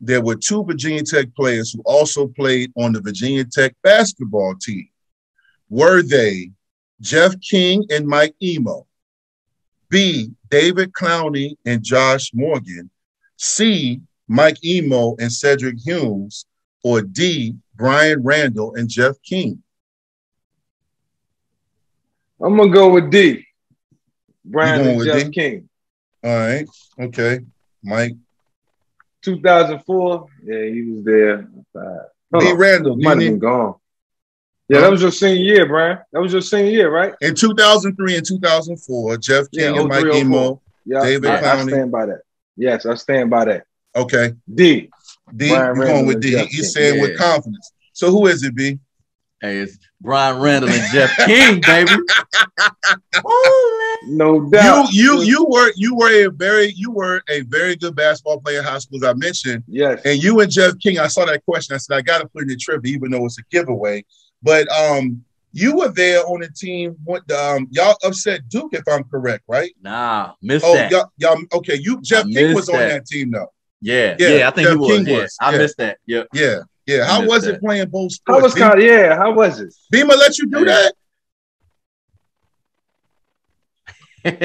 Speaker 2: There were two Virginia Tech players who also played on the Virginia Tech basketball team. Were they Jeff King and Mike Imoh? B. David Clowney and Josh Morgan? C. Mike Imoh and Cedric Humes? Or D. Brian Randall and Jeff King?
Speaker 3: I'm gonna go with D. Brian and Jeff
Speaker 2: D?
Speaker 3: King.
Speaker 2: All right. Okay. Mike.
Speaker 3: 2004. Yeah, he was there. Uh, hold
Speaker 2: B.
Speaker 3: on.
Speaker 2: Randall.
Speaker 3: Might have been gone. Yeah, that was your senior year, Brian. That was your senior year, right?
Speaker 2: In 2003 and 2004, Jeff
Speaker 3: Yeah,
Speaker 2: King and Mike
Speaker 3: 03,
Speaker 2: Imoh.
Speaker 3: Yeah,
Speaker 2: David
Speaker 3: I, I stand by that. Yes, I stand by that.
Speaker 2: Okay.
Speaker 3: D.
Speaker 2: D.
Speaker 3: Brian
Speaker 2: you
Speaker 3: Randall
Speaker 2: going with D.
Speaker 3: Jeff
Speaker 2: He's
Speaker 3: King.
Speaker 2: saying with confidence. So who is it, B?
Speaker 4: Hey, it's Brian Randall and Jeff King, baby. *laughs*
Speaker 3: No doubt.
Speaker 2: you you you were you were a very you were a very good basketball player in high school, as I mentioned.
Speaker 3: Yes.
Speaker 2: And you and Jeff King, I saw that question. I said I got to put in the trivia, even though it's a giveaway. But um, you were there on the team. What um, y'all upset Duke, if I'm correct, right?
Speaker 4: Nah, missed
Speaker 2: Oh,
Speaker 4: that.
Speaker 2: y'all, y'all okay. You Jeff King was
Speaker 4: missed
Speaker 2: on
Speaker 4: that.
Speaker 2: that team though.
Speaker 4: Yeah,
Speaker 2: Yeah,
Speaker 4: yeah, I think
Speaker 2: Jeff
Speaker 4: he was.
Speaker 2: King
Speaker 4: yeah,
Speaker 2: was,
Speaker 4: I
Speaker 2: yeah.
Speaker 4: missed that. Yeah.
Speaker 2: Yeah, yeah. How was
Speaker 4: that.
Speaker 2: it playing both
Speaker 3: How
Speaker 2: sports?
Speaker 3: was kind of, yeah, how was it?
Speaker 2: Beamer let you do
Speaker 4: Yeah.
Speaker 2: that? *laughs* Beamer,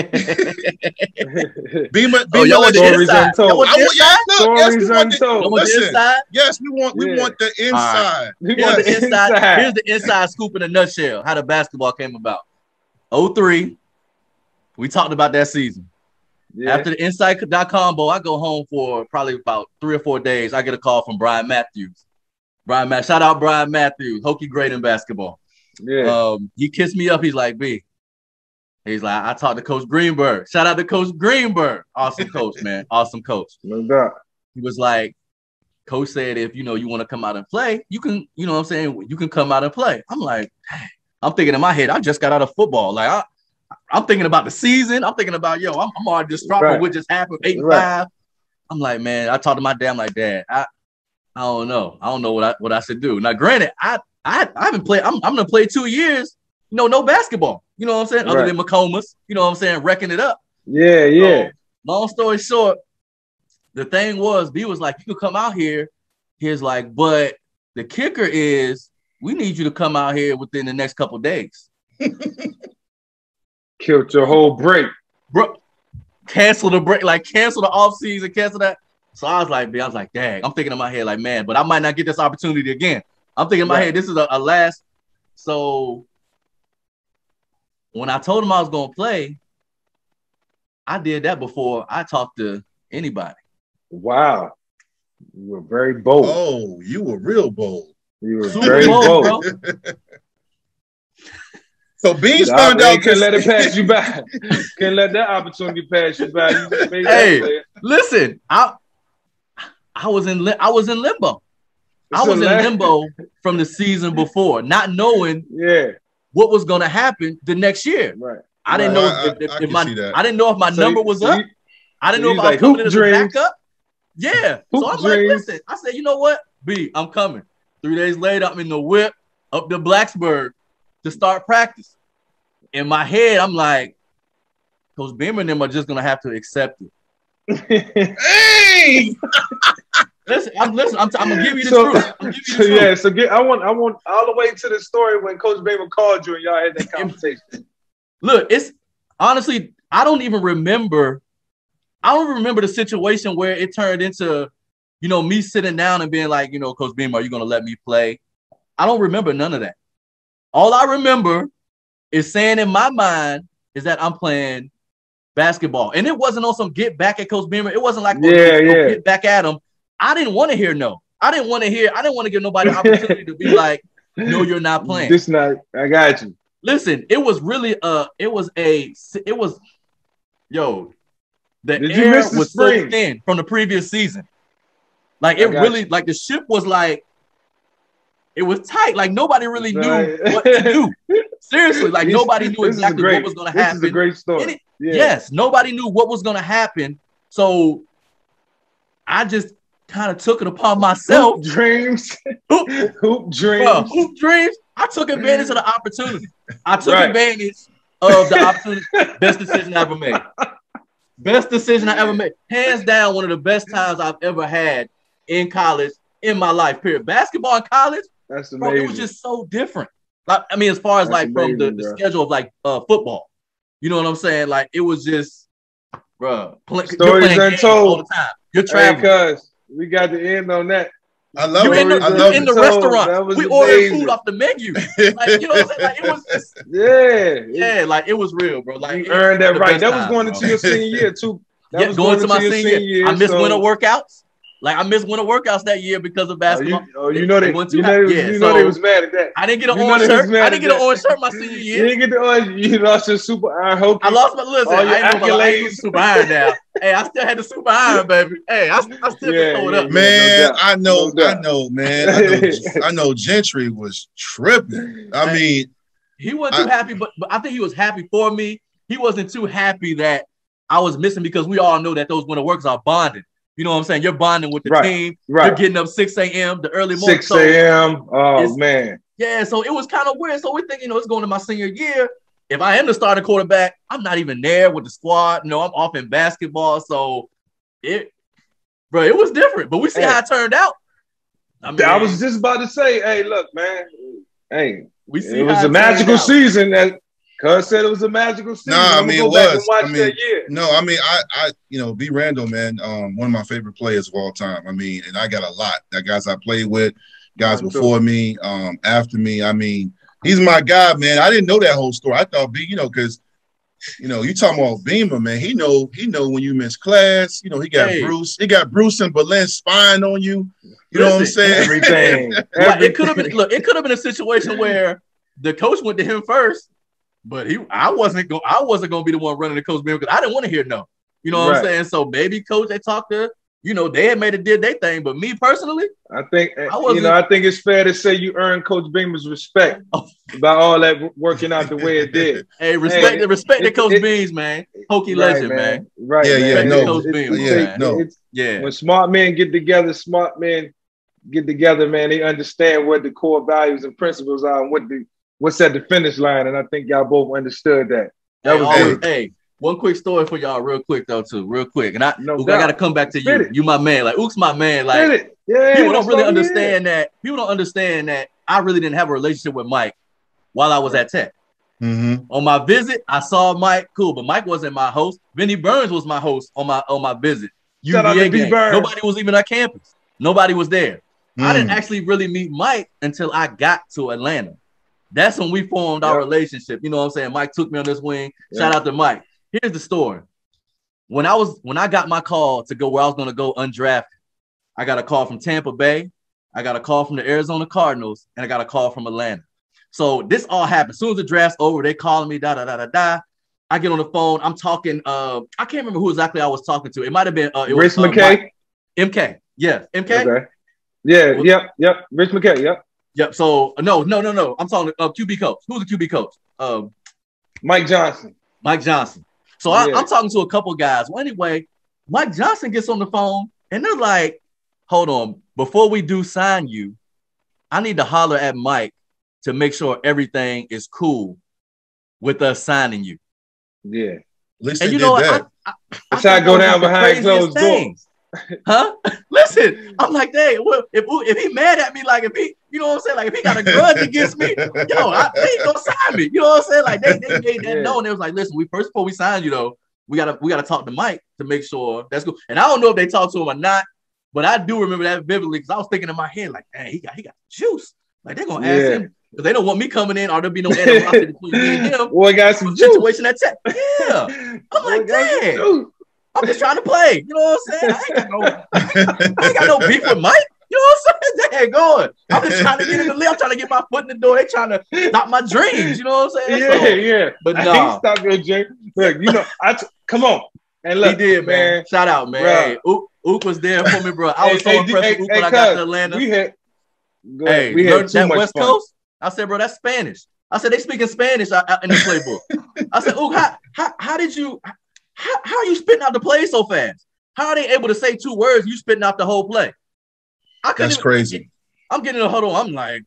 Speaker 4: oh,
Speaker 2: Beamer
Speaker 4: y'all want the
Speaker 2: you.
Speaker 3: Stories
Speaker 4: inside?
Speaker 3: untold.
Speaker 4: Y'all want
Speaker 2: I
Speaker 4: the
Speaker 2: want,
Speaker 4: inside?
Speaker 2: yes, yes, we want the,
Speaker 3: untold.
Speaker 4: Want the
Speaker 2: listen.
Speaker 4: inside?
Speaker 2: yes, we want, we
Speaker 3: Yeah.
Speaker 2: want the inside.
Speaker 3: We
Speaker 4: Here's
Speaker 3: want
Speaker 4: the
Speaker 3: the
Speaker 4: inside.
Speaker 3: inside.
Speaker 4: Here's the inside scoop in a nutshell. How the basketball came about. 03. We talked about that season.
Speaker 3: Yeah.
Speaker 4: After the Insight.com bowl, I go home for probably about three or four days. I get a call from Brian Matthews. Brian Matt, shout out Brian Matthews, Hokie great in basketball.
Speaker 3: yeah.
Speaker 4: Um, he kissed me up. He's like, B. He's like, I talked to Coach Greenberg. Shout out to Coach Greenberg. Awesome coach, *laughs* man. Awesome coach.
Speaker 3: no doubt.
Speaker 4: He was like, Coach said, if you know you want to come out and play, you can, you know what I'm saying? You can come out and play. I'm like, dang. I'm thinking in my head, I just got out of football. Like I I'm thinking about the season. I'm thinking about yo, I'm, I'm already distraught
Speaker 3: Right.
Speaker 4: with what just happened, eight and
Speaker 3: Right.
Speaker 4: five. I'm like, man, I talked to my dad, I'm like, Dad, I I don't know. I don't know what I what I should do. Now, granted, I I, I haven't played, I'm, I'm gonna play two years, you know, no basketball. You know what I'm saying? Other
Speaker 3: Right.
Speaker 4: than McComas, you know what I'm saying, wrecking it up.
Speaker 3: Yeah, yeah.
Speaker 4: So, long story short, the thing was, B was like, you could come out here. He's like, but the kicker is we need you to come out here within the next couple days.
Speaker 3: Killed your whole break.
Speaker 4: Bro, cancel the break, like cancel the off season, cancel that. So I was like, B, I was like, dang, I'm thinking in my head, like, man, but I might not get this opportunity again. I'm thinking in my
Speaker 3: Right.
Speaker 4: head, this is a, a last. So when I told him I was gonna play, I did that before I talked to anybody.
Speaker 3: Wow. You were very bold.
Speaker 2: Oh, you were real bold.
Speaker 3: You were
Speaker 4: Super
Speaker 3: very
Speaker 4: Bowl,
Speaker 3: bold. *laughs*
Speaker 2: So Beans
Speaker 3: Nah,
Speaker 2: found
Speaker 3: man,
Speaker 2: out
Speaker 3: Can't let it pass you by. *laughs* Can't let that opportunity pass you by. You just made that
Speaker 4: Hey. Listen, I I was in li- I was in limbo. I
Speaker 3: So
Speaker 4: was in limbo from the season before, not knowing *laughs*
Speaker 3: Yeah,
Speaker 4: what was going to happen the next year.
Speaker 3: right.
Speaker 4: I didn't
Speaker 2: Right.
Speaker 4: know
Speaker 2: I-
Speaker 4: if, if,
Speaker 2: I
Speaker 4: if my. I didn't know if my
Speaker 3: So
Speaker 4: number was
Speaker 3: so
Speaker 4: up.
Speaker 3: you-
Speaker 4: I didn't know
Speaker 3: you
Speaker 4: if I was
Speaker 3: like,
Speaker 4: coming
Speaker 3: hoop
Speaker 4: in as a backup. Yeah.
Speaker 3: Hoop
Speaker 4: so I'm
Speaker 3: dreams.
Speaker 4: like, listen, I said, you know what? B, I'm coming. Three days later, I'm in the whip up to Blacksburg to start practice. In my head, I'm like, Coach Beamer and them are just gonna have to accept it. *laughs*
Speaker 2: Hey, *laughs*
Speaker 4: Listen, I'm listen, I'm, I'm gonna give you the
Speaker 3: So-
Speaker 4: truth. I'm gonna give you
Speaker 3: so
Speaker 4: the truth.
Speaker 3: yeah, so get I want I want all the way to the story when Coach Baker called you and y'all had that *laughs* conversation.
Speaker 4: Look, it's honestly, I don't even remember. I don't remember the situation where it turned into, you know, me sitting down and being like, you know, Coach Beam, are you gonna let me play? I don't remember none of that. All I remember is saying in my mind is that I'm playing basketball, and it wasn't on some get back at Coach Beamer. It wasn't like,
Speaker 3: Yeah, yeah.
Speaker 4: get back at him. I didn't want to hear no. I didn't want to hear. I didn't want to give nobody *laughs* opportunity to be like, no, you're not playing.
Speaker 3: This night, I got you.
Speaker 4: Listen, it was really uh it was a it was yo the
Speaker 3: Did
Speaker 4: air
Speaker 3: the
Speaker 4: was so thin from the previous season. Like it really
Speaker 3: you.
Speaker 4: like the ship was like it was tight. Like nobody really knew what to do. *laughs* Seriously, like
Speaker 3: This-
Speaker 4: nobody knew
Speaker 3: this is a
Speaker 4: exactly
Speaker 3: great-
Speaker 4: what was gonna happen.
Speaker 3: This is a
Speaker 4: happen.
Speaker 3: great story.
Speaker 4: It-
Speaker 3: Yeah.
Speaker 4: Yes, nobody knew what was gonna happen. So I just kind of took it upon myself. *laughs*
Speaker 3: Hoop dreams.
Speaker 4: Hoop,
Speaker 3: Hoop dreams.
Speaker 4: Bro, hoop dreams. I took advantage of the opportunity. I took
Speaker 3: Right.
Speaker 4: advantage of the opportunity. *laughs* Best decision I ever made. Best decision I ever made. Hands down, one of the best times I've ever had in college in my life. Period. Basketball in college,
Speaker 3: That's
Speaker 4: bro,
Speaker 3: amazing.
Speaker 4: it was just so different. Like, I mean, as far as
Speaker 3: That's
Speaker 4: like from the, the schedule of like uh football, you know what I'm saying? Like it was just, bro, play,
Speaker 3: Stories untold.
Speaker 4: all the time. You're
Speaker 3: hey,
Speaker 4: traveling.
Speaker 3: cuz we got the end on that.
Speaker 2: I love
Speaker 4: You're
Speaker 2: it.
Speaker 4: in the,
Speaker 2: I
Speaker 3: Stories
Speaker 2: love
Speaker 4: in
Speaker 2: it.
Speaker 4: the
Speaker 3: So,
Speaker 4: restaurant.
Speaker 3: that was
Speaker 4: We ordered
Speaker 3: amazing.
Speaker 4: food off the menu. *laughs* Like, you know what I'm saying? Like, it was just, *laughs*
Speaker 3: Yeah.
Speaker 4: yeah, like it was real, bro. Like
Speaker 3: you earned that right.
Speaker 4: best
Speaker 3: That was
Speaker 4: time,
Speaker 3: going
Speaker 4: bro.
Speaker 3: into your senior year too. That
Speaker 4: yeah,
Speaker 3: was
Speaker 4: going to my
Speaker 3: your
Speaker 4: senior year. I missed
Speaker 3: so-
Speaker 4: winter workouts. Like I missed winter workouts that year because of
Speaker 3: Oh,
Speaker 4: basketball.
Speaker 3: you, oh, you know they,
Speaker 4: Went to
Speaker 3: you know, they,
Speaker 4: yeah,
Speaker 3: you know they was mad at that.
Speaker 4: I didn't get an
Speaker 3: You
Speaker 4: orange shirt. I didn't get an
Speaker 3: that.
Speaker 4: orange shirt my senior year.
Speaker 3: You didn't get the orange. You lost your super iron hope.
Speaker 4: I lost my listen.
Speaker 3: All your
Speaker 4: I ain't know about I ain't
Speaker 3: accolades.
Speaker 4: do super iron now. hey, I still had the super iron, baby. Hey, I, I still
Speaker 3: Yeah,
Speaker 4: can throw it
Speaker 3: yeah,
Speaker 4: up.
Speaker 3: yeah.
Speaker 2: Man,
Speaker 3: no.
Speaker 2: I know,
Speaker 3: No
Speaker 2: I know, man. I know, *laughs* I know Gentry was tripping. I mean,
Speaker 4: He wasn't too
Speaker 2: I-
Speaker 4: happy, but, but I think he was happy for me. He wasn't too happy that I was missing because we all know that those winter works are bonded. You know what I'm saying? You're bonding with the
Speaker 3: Right,
Speaker 4: team. You're getting up 6 a.m. the early morning.
Speaker 3: Six a.m. Oh man.
Speaker 4: yeah, so it was kind of weird. So we're thinking, you know, it's going to my senior year. If I am the starting quarterback, I'm not even there with the squad. No, I'm off in basketball. So it, bro, it was different. But we see
Speaker 3: Hey.
Speaker 4: how it turned out. I mean,
Speaker 3: I was just about to say, hey, look, man. Hey,
Speaker 4: we see
Speaker 3: it was a magical season. That Cuz said it was a magical season.
Speaker 2: Nah, I mean, it was. I mean,
Speaker 3: year.
Speaker 2: no, I mean, I, I, you know, B. Randall, man, um, one of my favorite players of all time. I mean, and I got a lot. That guys I played with, guys before me, um, after me. I mean, he's my guy, man. I didn't know that whole story. I thought B, you know, because you know, you talking about Beamer, man. He know, he know when you miss class. You know, he got
Speaker 4: Hey.
Speaker 2: Bruce, he got Bruce and Berlin spying on you. You know what I'm saying?
Speaker 3: Everything. *laughs*
Speaker 4: Like, it could have been look, it could have been a situation where the coach went to him first, but he I wasn't going I wasn't gonna be the one running the coach because I didn't want to hear no. You know what I'm saying? So maybe coach they talked to, you know, they had made it did their thing, but me personally,
Speaker 3: I think
Speaker 4: I
Speaker 3: you
Speaker 4: wasn't-
Speaker 3: know. I think it's fair to say you earned Coach Beamer's respect *laughs*
Speaker 4: Oh.
Speaker 3: by all that working out the way it did. *laughs*
Speaker 4: hey, respect
Speaker 3: Hey,
Speaker 4: the respect the
Speaker 3: it-
Speaker 4: coach
Speaker 3: it-
Speaker 4: Beans, man. Hokie
Speaker 3: Right,
Speaker 4: legend, man.
Speaker 3: Right.
Speaker 2: Yeah,
Speaker 3: man.
Speaker 2: yeah, no.
Speaker 4: Coach
Speaker 3: it's-
Speaker 4: Beamer,
Speaker 3: it's-
Speaker 2: yeah, no.
Speaker 3: it's-
Speaker 4: Yeah.
Speaker 3: when smart men get together, smart men get together, man, they understand what the core values and principles are and what the what's at the finish line. And I think y'all both understood that. That
Speaker 4: Hey,
Speaker 3: was
Speaker 4: always- hey, one quick story for y'all, real quick though, too, real quick. And I,
Speaker 3: No
Speaker 4: Ook, I gotta come back to
Speaker 3: Spit
Speaker 4: you.
Speaker 3: it.
Speaker 4: You my man. Like Ook's my man. Like
Speaker 3: it. Yeah,
Speaker 4: people don't really
Speaker 3: why we here.
Speaker 4: understand that. People don't understand that I really didn't have a relationship with Mike while I was at Tech.
Speaker 2: Mm-hmm.
Speaker 4: On my visit, I saw Mike. Cool, but Mike wasn't my host. Vinny Burns was my host on my on my visit.
Speaker 3: Shout out
Speaker 4: UVA game.
Speaker 3: Burns.
Speaker 4: Nobody was even at campus. Nobody was there. I
Speaker 2: Mm.
Speaker 4: didn't actually really meet Mike until I got to Atlanta. That's when we formed our
Speaker 3: Yep.
Speaker 4: relationship. You know what I'm saying? Mike took me on this wing.
Speaker 3: Yep.
Speaker 4: Shout out to Mike. Here's the story. When I was when I got my call to go where I was going to go undrafted, I got a call from Tampa Bay, I got a call from the Arizona Cardinals, and I got a call from Atlanta. So this all happened. As soon as the draft's over, they calling me, da da da da da. I get on the phone. I'm talking. Uh, I can't remember who exactly I was talking to. It might have been uh, it
Speaker 3: Rich
Speaker 4: was, uh,
Speaker 3: McKay.
Speaker 4: Mike- MK. Yes, MK.
Speaker 3: Okay. Yeah, yep, yep. Rich McKay, yep.
Speaker 4: Yep. So no, no, no, no. I'm talking uh, QB coach. Who's the QB coach? Um,
Speaker 3: Mike Johnson.
Speaker 4: Mike Johnson. So I,
Speaker 3: Yeah.
Speaker 4: I'm talking to a couple guys. Well, anyway, Mike Johnson gets on the phone and they're like, "Hold on, before we do sign you, I need to holler at Mike to make sure everything is cool with us signing you."
Speaker 3: Yeah.
Speaker 2: At least
Speaker 4: And you
Speaker 2: did
Speaker 4: know what?
Speaker 2: that.
Speaker 4: I, I,
Speaker 3: That's
Speaker 4: I
Speaker 3: how I go down behind
Speaker 4: craziest
Speaker 3: closed
Speaker 4: thing.
Speaker 3: doors.
Speaker 4: Huh? *laughs* Listen, I'm like, dang, well, if if he mad at me, like if he, you know what I'm saying, like if he got a grudge *laughs* against me, yo, I, they ain't gonna sign me. You know what I'm saying? Like they they made that
Speaker 3: Yeah.
Speaker 4: known. They was like, listen, we first before we signed you though, we gotta we gotta talk to Mike to make sure that's good. And I don't know if they talked to him or not, but I do remember that vividly because I was thinking in my head, like, dang, he got he got juice. Like they're gonna ask
Speaker 3: Yeah.
Speaker 4: him because they don't want me coming in or there'll be no animosity between me and *laughs* him.
Speaker 3: Boy got some juice.
Speaker 4: Situation at tech. Yeah. I'm like,
Speaker 3: Boy got
Speaker 4: dang. I'm just trying to play. You know what I'm saying? I ain't got no I ain't got no *laughs* beef with Mike. You know what I'm saying? *laughs* They ain't going. I'm just trying to get in the league. I'm trying to get my foot in the door. They trying to stop my dreams. You know what I'm saying?
Speaker 3: Yeah,
Speaker 4: So,
Speaker 3: yeah.
Speaker 4: but
Speaker 3: no,
Speaker 4: nah.
Speaker 3: stop your dream. Look, you know, I t- come on. And
Speaker 4: he
Speaker 3: look,
Speaker 4: did, man. Shout out, man. Hey, Ook was there for me, bro. I was so
Speaker 3: Hey, hey,
Speaker 4: impressed
Speaker 3: hey,
Speaker 4: with
Speaker 3: hey,
Speaker 4: when I got to Atlanta.
Speaker 3: We had, go
Speaker 4: hey,
Speaker 3: we had
Speaker 4: that West
Speaker 3: fun.
Speaker 4: Coast. I said, bro, that's Spanish. I said they speaking Spanish out, out in the playbook. I said, Ook, how, how, how did you how, how are you spitting out the play so fast? How are they able to say two words? You spitting out the whole play. I
Speaker 2: That's
Speaker 4: even-
Speaker 2: crazy.
Speaker 4: I'm getting a huddle. I'm like,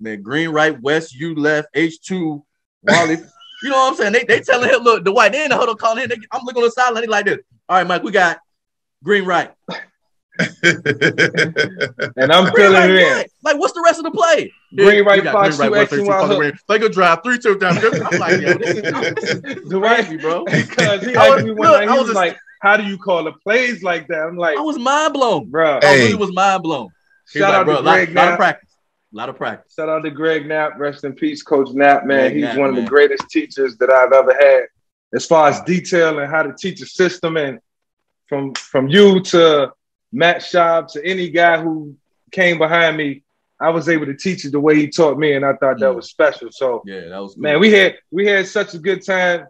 Speaker 4: man, green right, west, you left, H2, Wally. *laughs* you know what I'm saying? They they telling him, look, the white, they in the huddle calling him. They, I'm looking on the sideline, they like this. All right, Mike, we got green right. Mm-hmm.
Speaker 3: And I'm
Speaker 4: Green
Speaker 3: feeling it.
Speaker 4: Like, what's the rest of the play?
Speaker 3: Green right, fox,
Speaker 4: green
Speaker 3: two,
Speaker 4: right, 132,
Speaker 3: Y
Speaker 4: color
Speaker 3: hook.
Speaker 4: They could drive three, two, down. I'm like, yo, this is, this *laughs* is crazy, bro. *laughs*
Speaker 3: because he
Speaker 4: I
Speaker 3: asked
Speaker 4: was-
Speaker 3: me one night,
Speaker 4: I
Speaker 3: he
Speaker 4: was a-
Speaker 3: like, "How do you call the plays like that?" I'm like,
Speaker 4: I was mind blown.
Speaker 3: "Bro,
Speaker 4: I
Speaker 2: Hey.
Speaker 4: really was mind blown.
Speaker 3: Shout
Speaker 4: like,
Speaker 3: out
Speaker 4: bro,
Speaker 3: to
Speaker 4: lot,
Speaker 3: Greg
Speaker 4: lot of practice. A lot of practice.
Speaker 3: Shout out to Greg Knapp. Rest in peace, Coach Knapp. Man,
Speaker 4: Greg
Speaker 3: he's
Speaker 4: Knapp,
Speaker 3: one of
Speaker 4: man.
Speaker 3: the greatest teachers that I've ever had, as far as detail and how to teach a system. And from from you to Matt Schaub to any guy who came behind me, I was able to teach it the way he taught me, and I thought that
Speaker 4: Mm.
Speaker 3: was special. So,
Speaker 4: Yeah, that was cool.
Speaker 3: man, we had we had such a good time.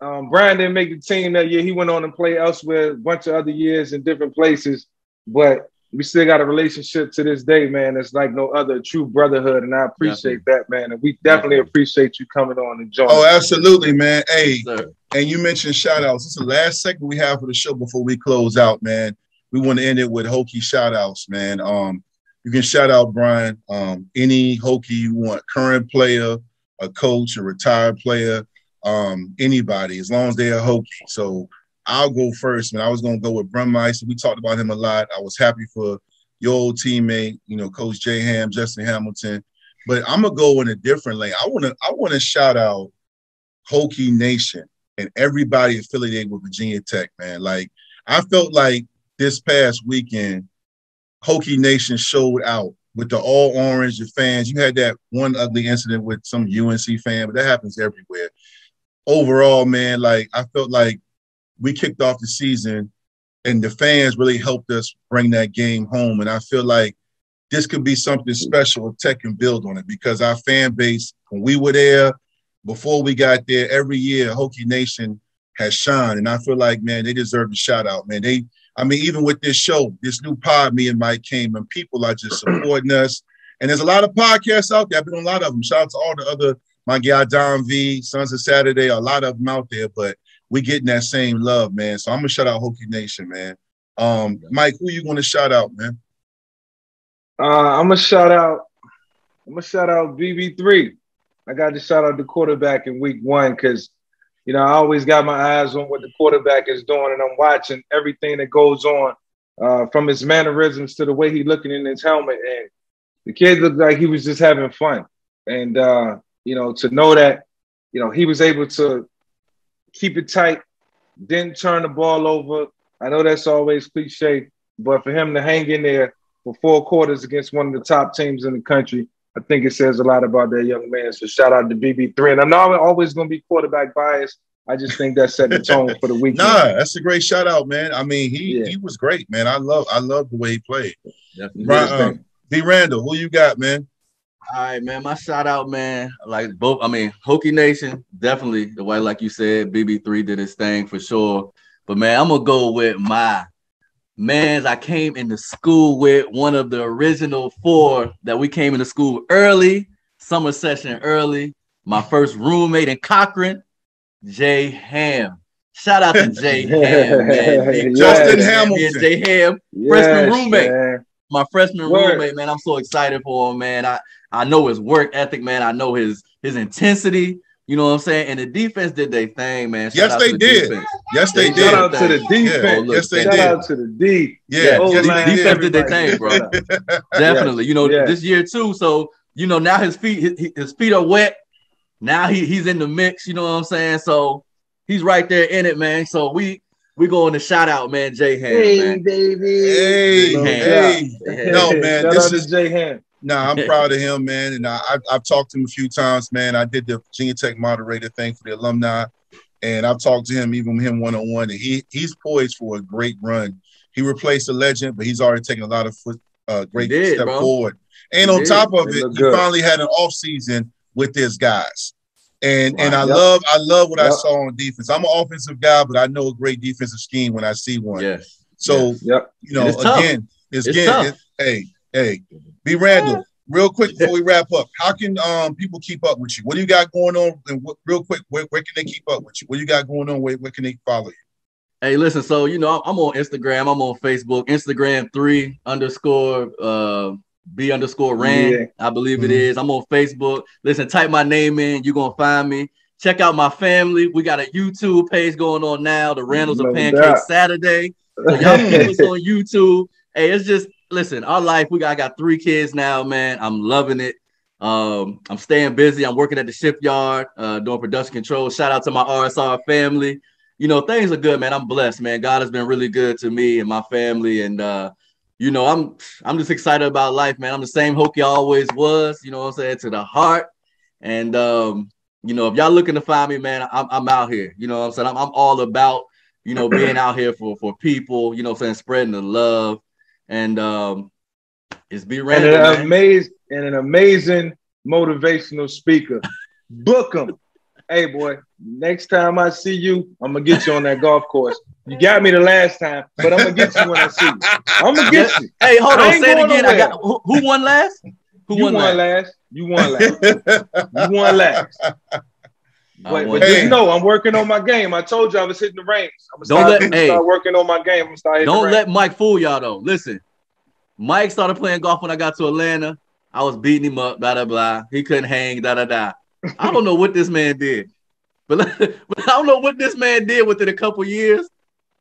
Speaker 3: Um, Brian didn't make the team that year. He went on and played elsewhere, a bunch of other years in different places, but we still got a relationship to this day, man. It's like no other true brotherhood, and I appreciate that, man. And we definitely
Speaker 4: Definitely.
Speaker 3: appreciate you coming on and joining.
Speaker 2: Oh, absolutely, man. Hey,
Speaker 4: Sir.
Speaker 2: and you mentioned shout outs. This is the last segment we have for the show before we close out, man. We want to end it with Hokie shout outs, man. Um, you can shout out Brian, um, any Hokie you want, current player, a coach, a retired player, um, anybody, as long as they're a Hokie. So I'll go first, man. I was gonna go with Burmeister. We talked about him a lot. I was happy for your old teammate, you know, Coach Jay Ham, Justin Hamilton. But I'm gonna go in a different lane. I wanna I wanna shout out Hokie Nation and everybody affiliated with Virginia Tech, man. Like I felt like this past weekend, Hokie Nation showed out with the all orange, fans. You had that one ugly incident with some UNC fan, but that happens everywhere. Overall, man, like I felt like we kicked off the season and the fans really helped us bring that game home. And I feel like this could be something special if Tech can build on it because our fan base, when we were there, before we got there, every year Hokie Nation has shined. And I feel like, man, they deserve a shout out, man. They, I mean, even with this show, this new pod, me and Mike came, and people are just supporting us. And there's a lot of podcasts out there. I've been on a lot of them. Shout out to all the other, my guy Don V, Sons of Saturday, a lot of them out there, but we getting that same love, man. So I'm gonna shout out Hokie Nation, man. Um, Mike, who you to shout out, man?
Speaker 3: Uh, I'm gonna shout out. I'm gonna shout out BB3. I got to shout out the quarterback in week one because, you know, I always got my eyes on what the quarterback is doing, and I'm watching everything that goes on, uh, from his mannerisms to the way he looking in his helmet, and the kid looked like he was just having fun. And uh, you know, to know that, you know, he was able to keep it tight, didn't turn the ball over. I know that's always cliche, but for him to hang in there for four quarters against one of the top teams in the country, I think it says a lot about that young man. So shout out to BB3. And I'm not always going to be quarterback biased. I just think that set the tone for the weekend.
Speaker 2: Nah, that's a great shout out, man. I mean, he
Speaker 3: Yeah.
Speaker 2: he was great, man. I love I love the way he played.
Speaker 4: Definitely.
Speaker 2: Right, um, B. Randall, who you got, man?
Speaker 4: All right, man. My shout out, man. Like both, I mean, Hokie Nation, definitely the way, like you said, BB3 did his thing for sure. But man, I'm gonna go with my mans I came into school with, one of the original four that we came into school early, summer session early. My first roommate in Cochrane, Jay Ham. Shout out to *laughs* Jay Ham, man. Big
Speaker 2: Justin
Speaker 4: man.
Speaker 2: Hamilton.
Speaker 4: Jay Ham,
Speaker 3: Yes,
Speaker 4: roommate.
Speaker 3: man.
Speaker 4: my freshman
Speaker 3: Word.
Speaker 4: roommate, man. I'm so excited for him, man. I I know his work ethic, man. I know his his intensity. You know what I'm saying? And the defense did their thing, man. Shout
Speaker 2: Yes, they
Speaker 4: the
Speaker 2: did.
Speaker 4: defense.
Speaker 2: Yes, they
Speaker 4: Shout
Speaker 2: did.
Speaker 3: Shout out to the
Speaker 2: Yeah,
Speaker 3: defense.
Speaker 4: look,
Speaker 2: yes, they did.
Speaker 3: Shout
Speaker 2: did.
Speaker 3: out to the D.
Speaker 2: Yeah,
Speaker 3: Oh,
Speaker 2: yes,
Speaker 3: man.
Speaker 2: they
Speaker 4: Defense did their thing, bro. *laughs* Definitely. You know,
Speaker 3: Yes.
Speaker 4: this year too. So you know now his feet his, his feet are wet. Now he he's in the mix. You know what I'm saying? So he's right there in it, man. So we we going to shout out, man. Jay Ham,
Speaker 3: Hey,
Speaker 4: man.
Speaker 3: baby.
Speaker 2: Hey,
Speaker 4: No
Speaker 2: hey. No, man,
Speaker 3: Shout
Speaker 2: this
Speaker 3: out
Speaker 2: is-
Speaker 3: Jay Ham.
Speaker 2: Nah, I'm *laughs* proud of him, man. And I, I've, I've talked to him a few times, man. I did the Virginia Tech moderator thing for the alumni, and I've talked to him, even with him one on one, and he he's poised for a great run. He replaced a legend, but he's already taken a lot of foot, uh, great
Speaker 4: did,
Speaker 2: step
Speaker 4: bro.
Speaker 2: forward. And
Speaker 4: He
Speaker 2: on
Speaker 4: did.
Speaker 2: top of it, he finally had an off season with his guys. And and I
Speaker 3: Yep.
Speaker 2: love I love what I saw on defense. I'm an offensive guy, but I know a great defensive scheme when I see one.
Speaker 4: Yes.
Speaker 2: So
Speaker 3: Yep.
Speaker 2: you know,
Speaker 4: It's
Speaker 2: again, it's,
Speaker 4: It's
Speaker 2: again, hey, hey, be Randall. Real quick before we wrap up, how can um people keep up with you? What do you got going on? And what, real quick, where, where can they keep up with you? What do you got going on? Where, where can they follow you?
Speaker 4: Hey, listen. So you know, I'm on Instagram. I'm on Facebook. Instagram three underscore uh b underscore Rand.
Speaker 3: Yeah.
Speaker 4: I believe it
Speaker 2: Mhm.
Speaker 4: is. I'm on Facebook. Listen, type my name in. You're gonna find me. Check out my family. We got a YouTube page going on now. The Randalls of Pancake. Saturday. So y'all can *laughs* keep us on YouTube. Hey, it's just listen. Our life. We got I got three kids now, man. I'm loving it. Um, I'm staying busy. I'm working at the shipyard, uh, doing production control. Shout out to my RSR family you know, things are good, man. I'm blessed, man. God has been really good to me and my family. And uh, you know, I'm I'm just excited about life, man. I'm the same Hokie I always was, you know what I'm saying, to the heart. And um, you know, if y'all looking to find me, man, I'm I'm out here. You know what I'm saying? I'm, I'm all about, you know, being out here for for people, you know I'm saying, spreading the love. And um it's be
Speaker 3: and an amazing and an amazing motivational speaker. *laughs* Book him. Hey boy, next time I see you, I'm gonna get you on that golf course. You got me the last time, but I'm gonna get you when I see you. I'm gonna get you.
Speaker 4: Hey, hold on, say it again. I got who, who won last? Who
Speaker 3: You
Speaker 4: won,
Speaker 3: won
Speaker 4: last?
Speaker 3: last. You won last. You won last. *laughs* But, but just know I'm working on my game. I told you I was hitting the range. I'm
Speaker 4: Don't
Speaker 3: gonna
Speaker 4: let-
Speaker 3: start,
Speaker 4: hey.
Speaker 3: start working on my game. I'm gonna start
Speaker 4: Don't let Mike fool y'all though. Listen, Mike started playing golf when I got to Atlanta. I was beating him up, blah blah blah. He couldn't hang, da da da. I don't know what this man did, *laughs* but, but I don't know what this man did within a couple years.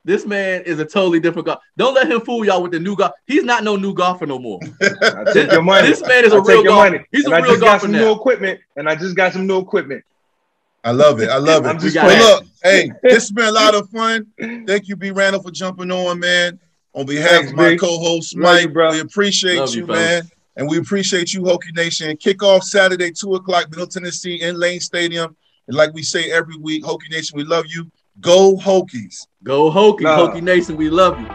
Speaker 4: This man is a totally different golf. Don't let him fool y'all with the new golf. He's not no new golfer no more. *laughs*
Speaker 3: I take your money.
Speaker 4: This man is a real golfer.
Speaker 3: money.
Speaker 4: He's
Speaker 3: and
Speaker 4: a
Speaker 3: I
Speaker 4: real
Speaker 3: just got some
Speaker 4: now.
Speaker 3: new equipment, and I just got some new equipment.
Speaker 2: I love it. I love it.
Speaker 3: I'm just
Speaker 4: got
Speaker 2: Well, look, hey, this has been a lot of fun. Thank you, B. Randall, for jumping on, man. On behalf
Speaker 3: Thanks,
Speaker 2: of my
Speaker 3: B.
Speaker 2: co-host Mike,
Speaker 3: you, bro.
Speaker 2: we appreciate
Speaker 4: Love
Speaker 2: you,
Speaker 4: you,
Speaker 2: man, and we appreciate you, Hokie Nation. Kickoff Saturday, two o'clock, Middle Tennessee in Lane Stadium. And like we say every week, Hokie Nation, we love you. Go Hokies.
Speaker 4: Go Hokie,
Speaker 3: Nah.
Speaker 4: Hokie Nation, we love you.